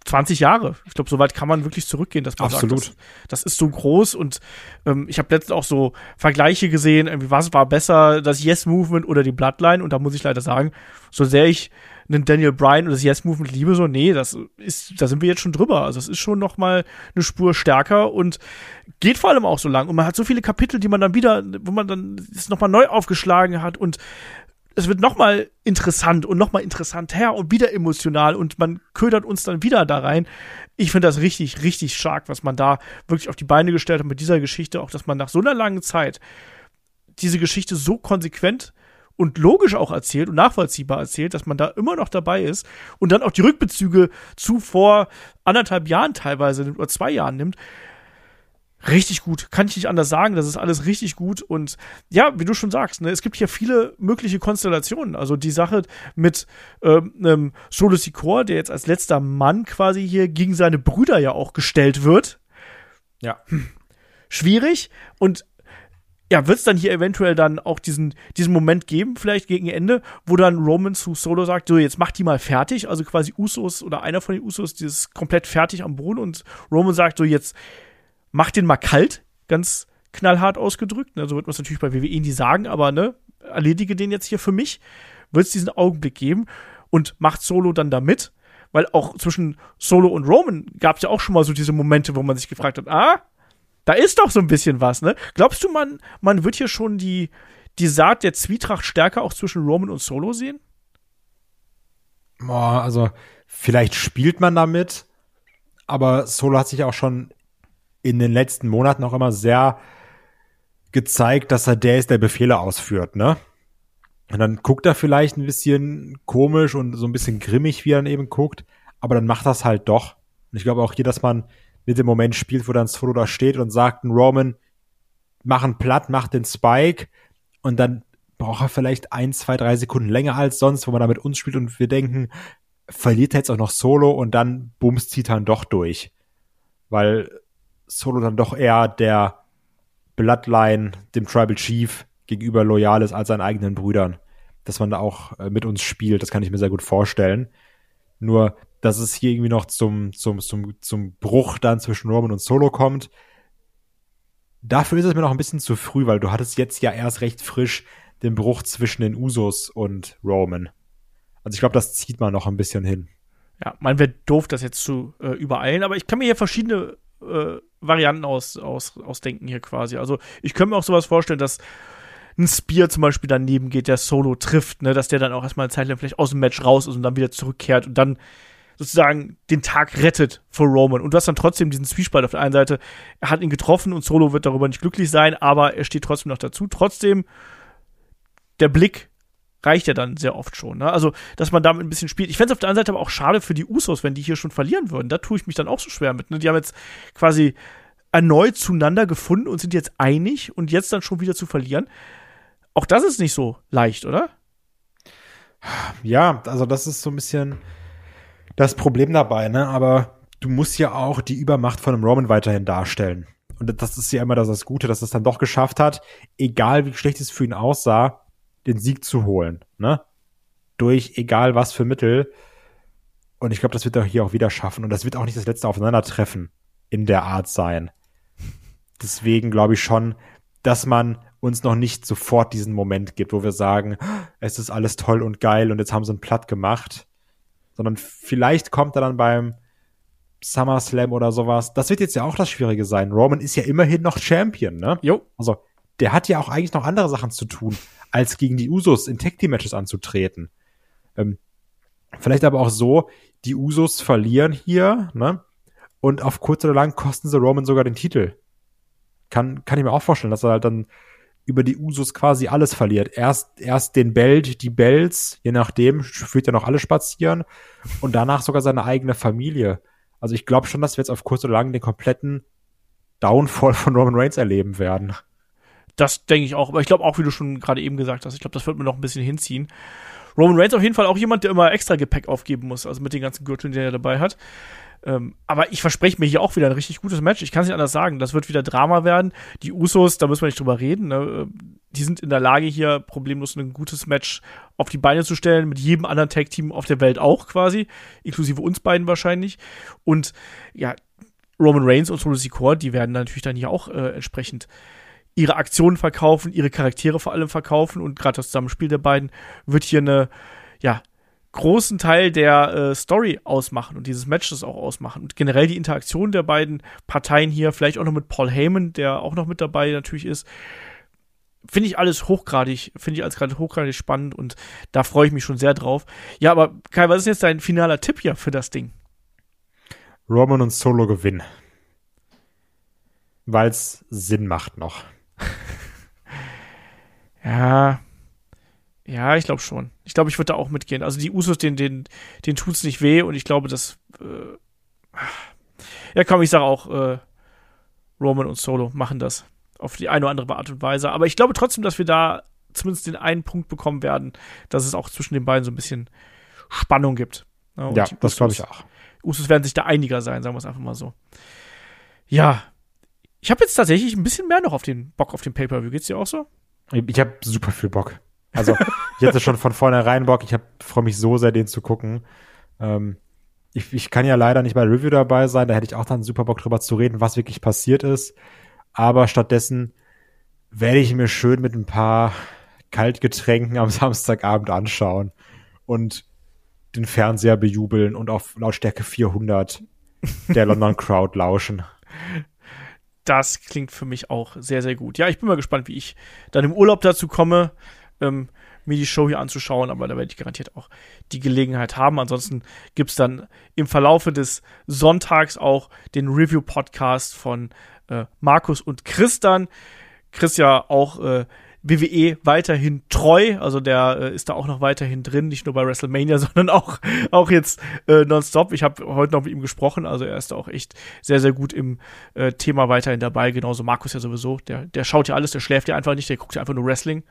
20 Jahre. Ich glaube, so weit kann man wirklich zurückgehen, dass man Absolut. sagt, das, das ist so groß und ähm, ich habe letztens auch so Vergleiche gesehen, irgendwie was war besser, das Yes-Movement oder die Bloodline und da muss ich leider sagen, so sehr ich einen Daniel Bryan oder das Yes-Movement liebe, so nee, das ist, da sind wir jetzt schon drüber. Also es ist schon noch mal eine Spur stärker und geht vor allem auch so lang und man hat so viele Kapitel, die man dann wieder, wo man dann es noch mal neu aufgeschlagen hat und es wird nochmal interessant und nochmal interessanter und wieder emotional und man ködert uns dann wieder da rein. Ich finde das richtig, richtig stark, was man da wirklich auf die Beine gestellt hat mit dieser Geschichte, auch dass man nach so einer langen Zeit diese Geschichte so konsequent und logisch auch erzählt und nachvollziehbar erzählt, dass man da immer noch dabei ist und dann auch die Rückbezüge zu vor anderthalb Jahren teilweise oder zwei Jahren nimmt richtig gut. Kann ich nicht anders sagen. Das ist alles richtig gut. Und ja, wie du schon sagst, ne, es gibt hier viele mögliche Konstellationen. Also die Sache mit ähm, einem Solo Sikoa, der jetzt als letzter Mann quasi hier gegen seine Brüder ja auch gestellt wird. Ja. Hm. Schwierig. Und ja, wird es dann hier eventuell dann auch diesen, diesen Moment geben, vielleicht gegen Ende, wo dann Roman zu Solo sagt, so, jetzt mach die mal fertig, also quasi Usos oder einer von den Usos, die ist komplett fertig am Boden und Roman sagt so, jetzt mach den mal kalt, ganz knallhart ausgedrückt. Ne? So wird man es natürlich bei WWE nie sagen, aber ne, erledige den jetzt hier für mich. Wird es diesen Augenblick geben und macht Solo dann da mit. Weil auch zwischen Solo und Roman gab es ja auch schon mal so diese Momente, wo man sich gefragt hat, ah, da ist doch so ein bisschen was, ne? Glaubst du, man, man wird hier schon die, die Saat der Zwietracht stärker auch zwischen Roman und Solo sehen? Boah, also vielleicht spielt man damit, aber Solo hat sich auch schon in den letzten Monaten auch immer sehr gezeigt, dass er der ist, der Befehle ausführt, ne? Und dann guckt er vielleicht ein bisschen komisch und so ein bisschen grimmig, wie er dann eben guckt, aber dann macht das halt doch. Und ich glaube auch hier, dass man mit dem Moment spielt, wo dann Solo da steht und sagt, Roman, mach einen platt, mach den Spike und dann braucht er vielleicht ein, zwei, drei Sekunden länger als sonst, wo man da mit uns spielt und wir denken, verliert er jetzt auch noch Solo und dann bums zieht er doch durch. Weil Solo dann doch eher der Bloodline, dem Tribal Chief gegenüber loyal ist als seinen eigenen Brüdern. Dass man da auch äh, mit uns spielt, das kann ich mir sehr gut vorstellen. Nur, dass es hier irgendwie noch zum, zum, zum, zum Bruch dann zwischen Roman und Solo kommt. Dafür ist es mir noch ein bisschen zu früh, weil du hattest jetzt ja erst recht frisch den Bruch zwischen den Usos und Roman. Also ich glaube, das zieht man noch ein bisschen hin. Ja, man wäre doof, das jetzt zu äh, übereilen, aber ich kann mir hier verschiedene äh, Varianten aus, aus, ausdenken hier quasi. Also ich könnte mir auch sowas vorstellen, dass ein Spear zum Beispiel daneben geht, der Solo trifft, ne, dass der dann auch erstmal eine Zeit lang vielleicht aus dem Match raus ist und dann wieder zurückkehrt und dann sozusagen den Tag rettet für Roman. Und du hast dann trotzdem diesen Zwiespalt auf der einen Seite, er hat ihn getroffen und Solo wird darüber nicht glücklich sein, aber er steht trotzdem noch dazu. Trotzdem, der Blick reicht ja dann sehr oft schon. Ne? Also, dass man damit ein bisschen spielt. Ich fände es auf der anderen Seite aber auch schade für die Usos, wenn die hier schon verlieren würden. Da tue ich mich dann auch so schwer mit. Ne? Die haben jetzt quasi erneut zueinander gefunden und sind jetzt einig und jetzt dann schon wieder zu verlieren. Auch das ist nicht so leicht, oder? Ja, also das ist so ein bisschen das Problem dabei, ne? Aber du musst ja auch die Übermacht von einem Roman weiterhin darstellen. Und das ist ja immer das Gute, dass es dann doch geschafft hat, egal wie schlecht es für ihn aussah, den Sieg zu holen, ne? Durch egal was für Mittel. Und ich glaube, das wird er hier auch wieder schaffen. Und das wird auch nicht das letzte Aufeinandertreffen in der Art sein. Deswegen glaube ich schon, dass man uns noch nicht sofort diesen Moment gibt, wo wir sagen, es ist alles toll und geil und jetzt haben sie einen platt gemacht. Sondern vielleicht kommt er dann beim SummerSlam oder sowas. Das wird jetzt ja auch das Schwierige sein. Roman ist ja immerhin noch Champion, ne? Jo. Also, der hat ja auch eigentlich noch andere Sachen zu tun, als gegen die Usos in Tag Team Matches anzutreten. Ähm, vielleicht aber auch so, die Usos verlieren hier, ne? Und auf kurz oder lang kosten sie Roman sogar den Titel. Kann, kann ich mir auch vorstellen, dass er halt dann über die Usos quasi alles verliert. Erst, erst den Belt, die Bells, je nachdem, führt ja noch alle spazieren und danach sogar seine eigene Familie. Also ich glaube schon, dass wir jetzt auf kurz oder lang den kompletten Downfall von Roman Reigns erleben werden. Das denke ich auch. Aber ich glaube auch, wie du schon gerade eben gesagt hast, ich glaube, das wird mir noch ein bisschen hinziehen. Roman Reigns auf jeden Fall auch jemand, der immer extra Gepäck aufgeben muss, also mit den ganzen Gürteln, die er dabei hat. Ähm, aber ich verspreche mir hier auch wieder ein richtig gutes Match. Ich kann es nicht anders sagen. Das wird wieder Drama werden. Die Usos, da müssen wir nicht drüber reden. Ne? Die sind in der Lage, hier problemlos ein gutes Match auf die Beine zu stellen, mit jedem anderen Tag-Team auf der Welt auch quasi, inklusive uns beiden wahrscheinlich. Und ja, Roman Reigns und Solo Sikoa, die werden natürlich dann hier auch äh, entsprechend ihre Aktionen verkaufen, ihre Charaktere vor allem verkaufen und gerade das Zusammenspiel der beiden wird hier eine, ja, großen Teil der äh, Story ausmachen und dieses Matches auch ausmachen. Und generell die Interaktion der beiden Parteien hier, vielleicht auch noch mit Paul Heyman, der auch noch mit dabei natürlich ist, finde ich alles hochgradig, finde ich als gerade hochgradig spannend und da freue ich mich schon sehr drauf. Ja, aber Kai, was ist jetzt dein finaler Tipp hier für das Ding? Roman und Solo gewinnen. Weil es Sinn macht noch. ja, ja, ich glaube schon. Ich glaube, ich würde da auch mitgehen. Also die Usos, den, den, den tut's nicht weh und ich glaube, dass. Äh, ja, komm, ich sage auch, äh, Roman und Solo machen das auf die eine oder andere Art und Weise. Aber ich glaube trotzdem, dass wir da zumindest den einen Punkt bekommen werden, dass es auch zwischen den beiden so ein bisschen Spannung gibt. Ja, ja das glaube ich auch. Usos werden sich da einiger sein, sagen wir es einfach mal so. Ja, ich habe jetzt tatsächlich ein bisschen mehr noch auf den Bock auf den Pay-Per-View. Geht's dir auch so? Ich habe super viel Bock. Also ich hatte schon von vornherein Bock. Ich freue mich so sehr, den zu gucken. Ähm, ich, ich kann ja leider nicht bei Review dabei sein. Da hätte ich auch dann super Bock drüber zu reden, was wirklich passiert ist. Aber stattdessen werde ich mir schön mit ein paar Kaltgetränken am Samstagabend anschauen und den Fernseher bejubeln und auf Lautstärke 400 der London Crowd lauschen. Das klingt für mich auch sehr, sehr gut. Ja, ich bin mal gespannt, wie ich dann im Urlaub dazu komme ähm, mir die Show hier anzuschauen, aber da werde ich garantiert auch die Gelegenheit haben. Ansonsten gibt es dann im Verlaufe des Sonntags auch den Review-Podcast von äh, Markus und Chris dann. Chris ja auch äh, WWE weiterhin treu, also der äh, ist da auch noch weiterhin drin, nicht nur bei WrestleMania, sondern auch, auch jetzt äh, nonstop. Ich habe heute noch mit ihm gesprochen, also er ist da auch echt sehr, sehr gut im äh, Thema weiterhin dabei. Genauso Markus ja sowieso, der, der schaut ja alles, der schläft ja einfach nicht, der guckt ja einfach nur Wrestling.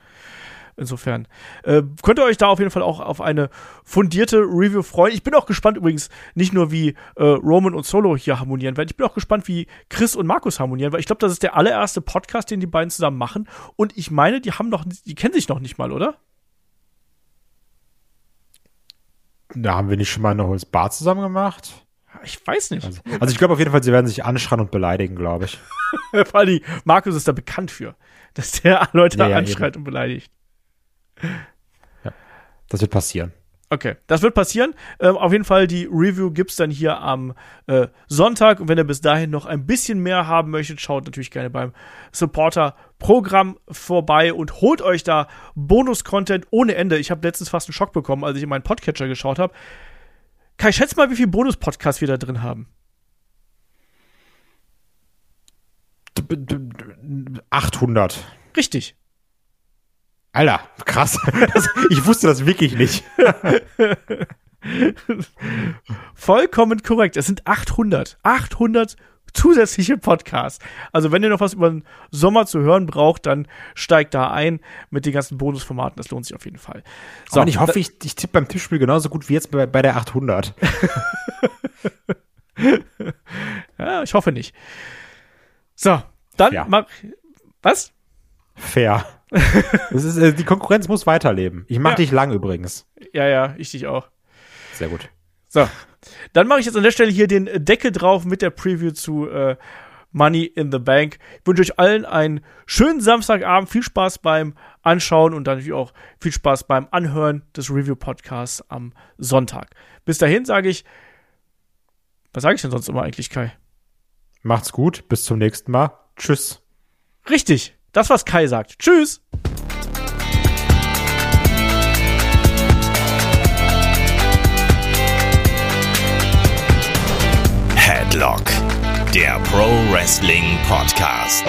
Insofern äh, könnt ihr euch da auf jeden Fall auch auf eine fundierte Review freuen. Ich bin auch gespannt übrigens nicht nur, wie äh, Roman und Solo hier harmonieren werden. Ich bin auch gespannt, wie Chris und Markus harmonieren, weil ich glaube, das ist der allererste Podcast, den die beiden zusammen machen. Und ich meine, die haben noch, die kennen sich noch nicht mal, oder? Da haben wir nicht schon mal eine Holz Bar zusammen gemacht? Ich weiß nicht. Also, also ich glaube auf jeden Fall, sie werden sich anschreien und beleidigen, glaube ich. Vor allem, Markus ist da bekannt für, dass der Leute ja, ja, anschreit eben. und beleidigt. Ja, das wird passieren. Okay, das wird passieren. Ähm, auf jeden Fall, die Review gibt's dann hier am äh, Sonntag. Und wenn ihr bis dahin noch ein bisschen mehr haben möchtet, schaut natürlich gerne beim Supporter-Programm vorbei und holt euch da Bonus-Content ohne Ende. Ich habe letztens fast einen Schock bekommen, als ich in meinen Podcatcher geschaut habe. Kai, schätz mal, wie viel Bonus-Podcasts wir da drin haben. 800. Richtig. Alter, krass. Das, ich wusste das wirklich nicht. Vollkommen korrekt. Es sind 800. 800 zusätzliche Podcasts. Also wenn ihr noch was über den Sommer zu hören braucht, dann steigt da ein mit den ganzen Bonusformaten. Das lohnt sich auf jeden Fall. So, und ich hoffe, ich, ich tippe beim Tippspiel genauso gut wie jetzt bei, bei der 800. ja, ich hoffe nicht. So, dann Ja. mach. Was? Fair. Das ist, äh, die Konkurrenz muss weiterleben. Ich mach Ja. dich lang übrigens. Ja, ja, ich dich auch. Sehr gut. So, dann mache ich jetzt an der Stelle hier den Deckel drauf mit der Preview zu äh, Money in the Bank. Ich wünsche euch allen einen schönen Samstagabend, viel Spaß beim Anschauen und dann natürlich auch viel Spaß beim Anhören des Review-Podcasts am Sonntag. Bis dahin sage ich, was sage ich denn sonst immer eigentlich, Kai? Macht's gut. Bis zum nächsten Mal. Tschüss. Richtig, das, was Kai sagt. Tschüss! Headlock, der Pro Wrestling Podcast.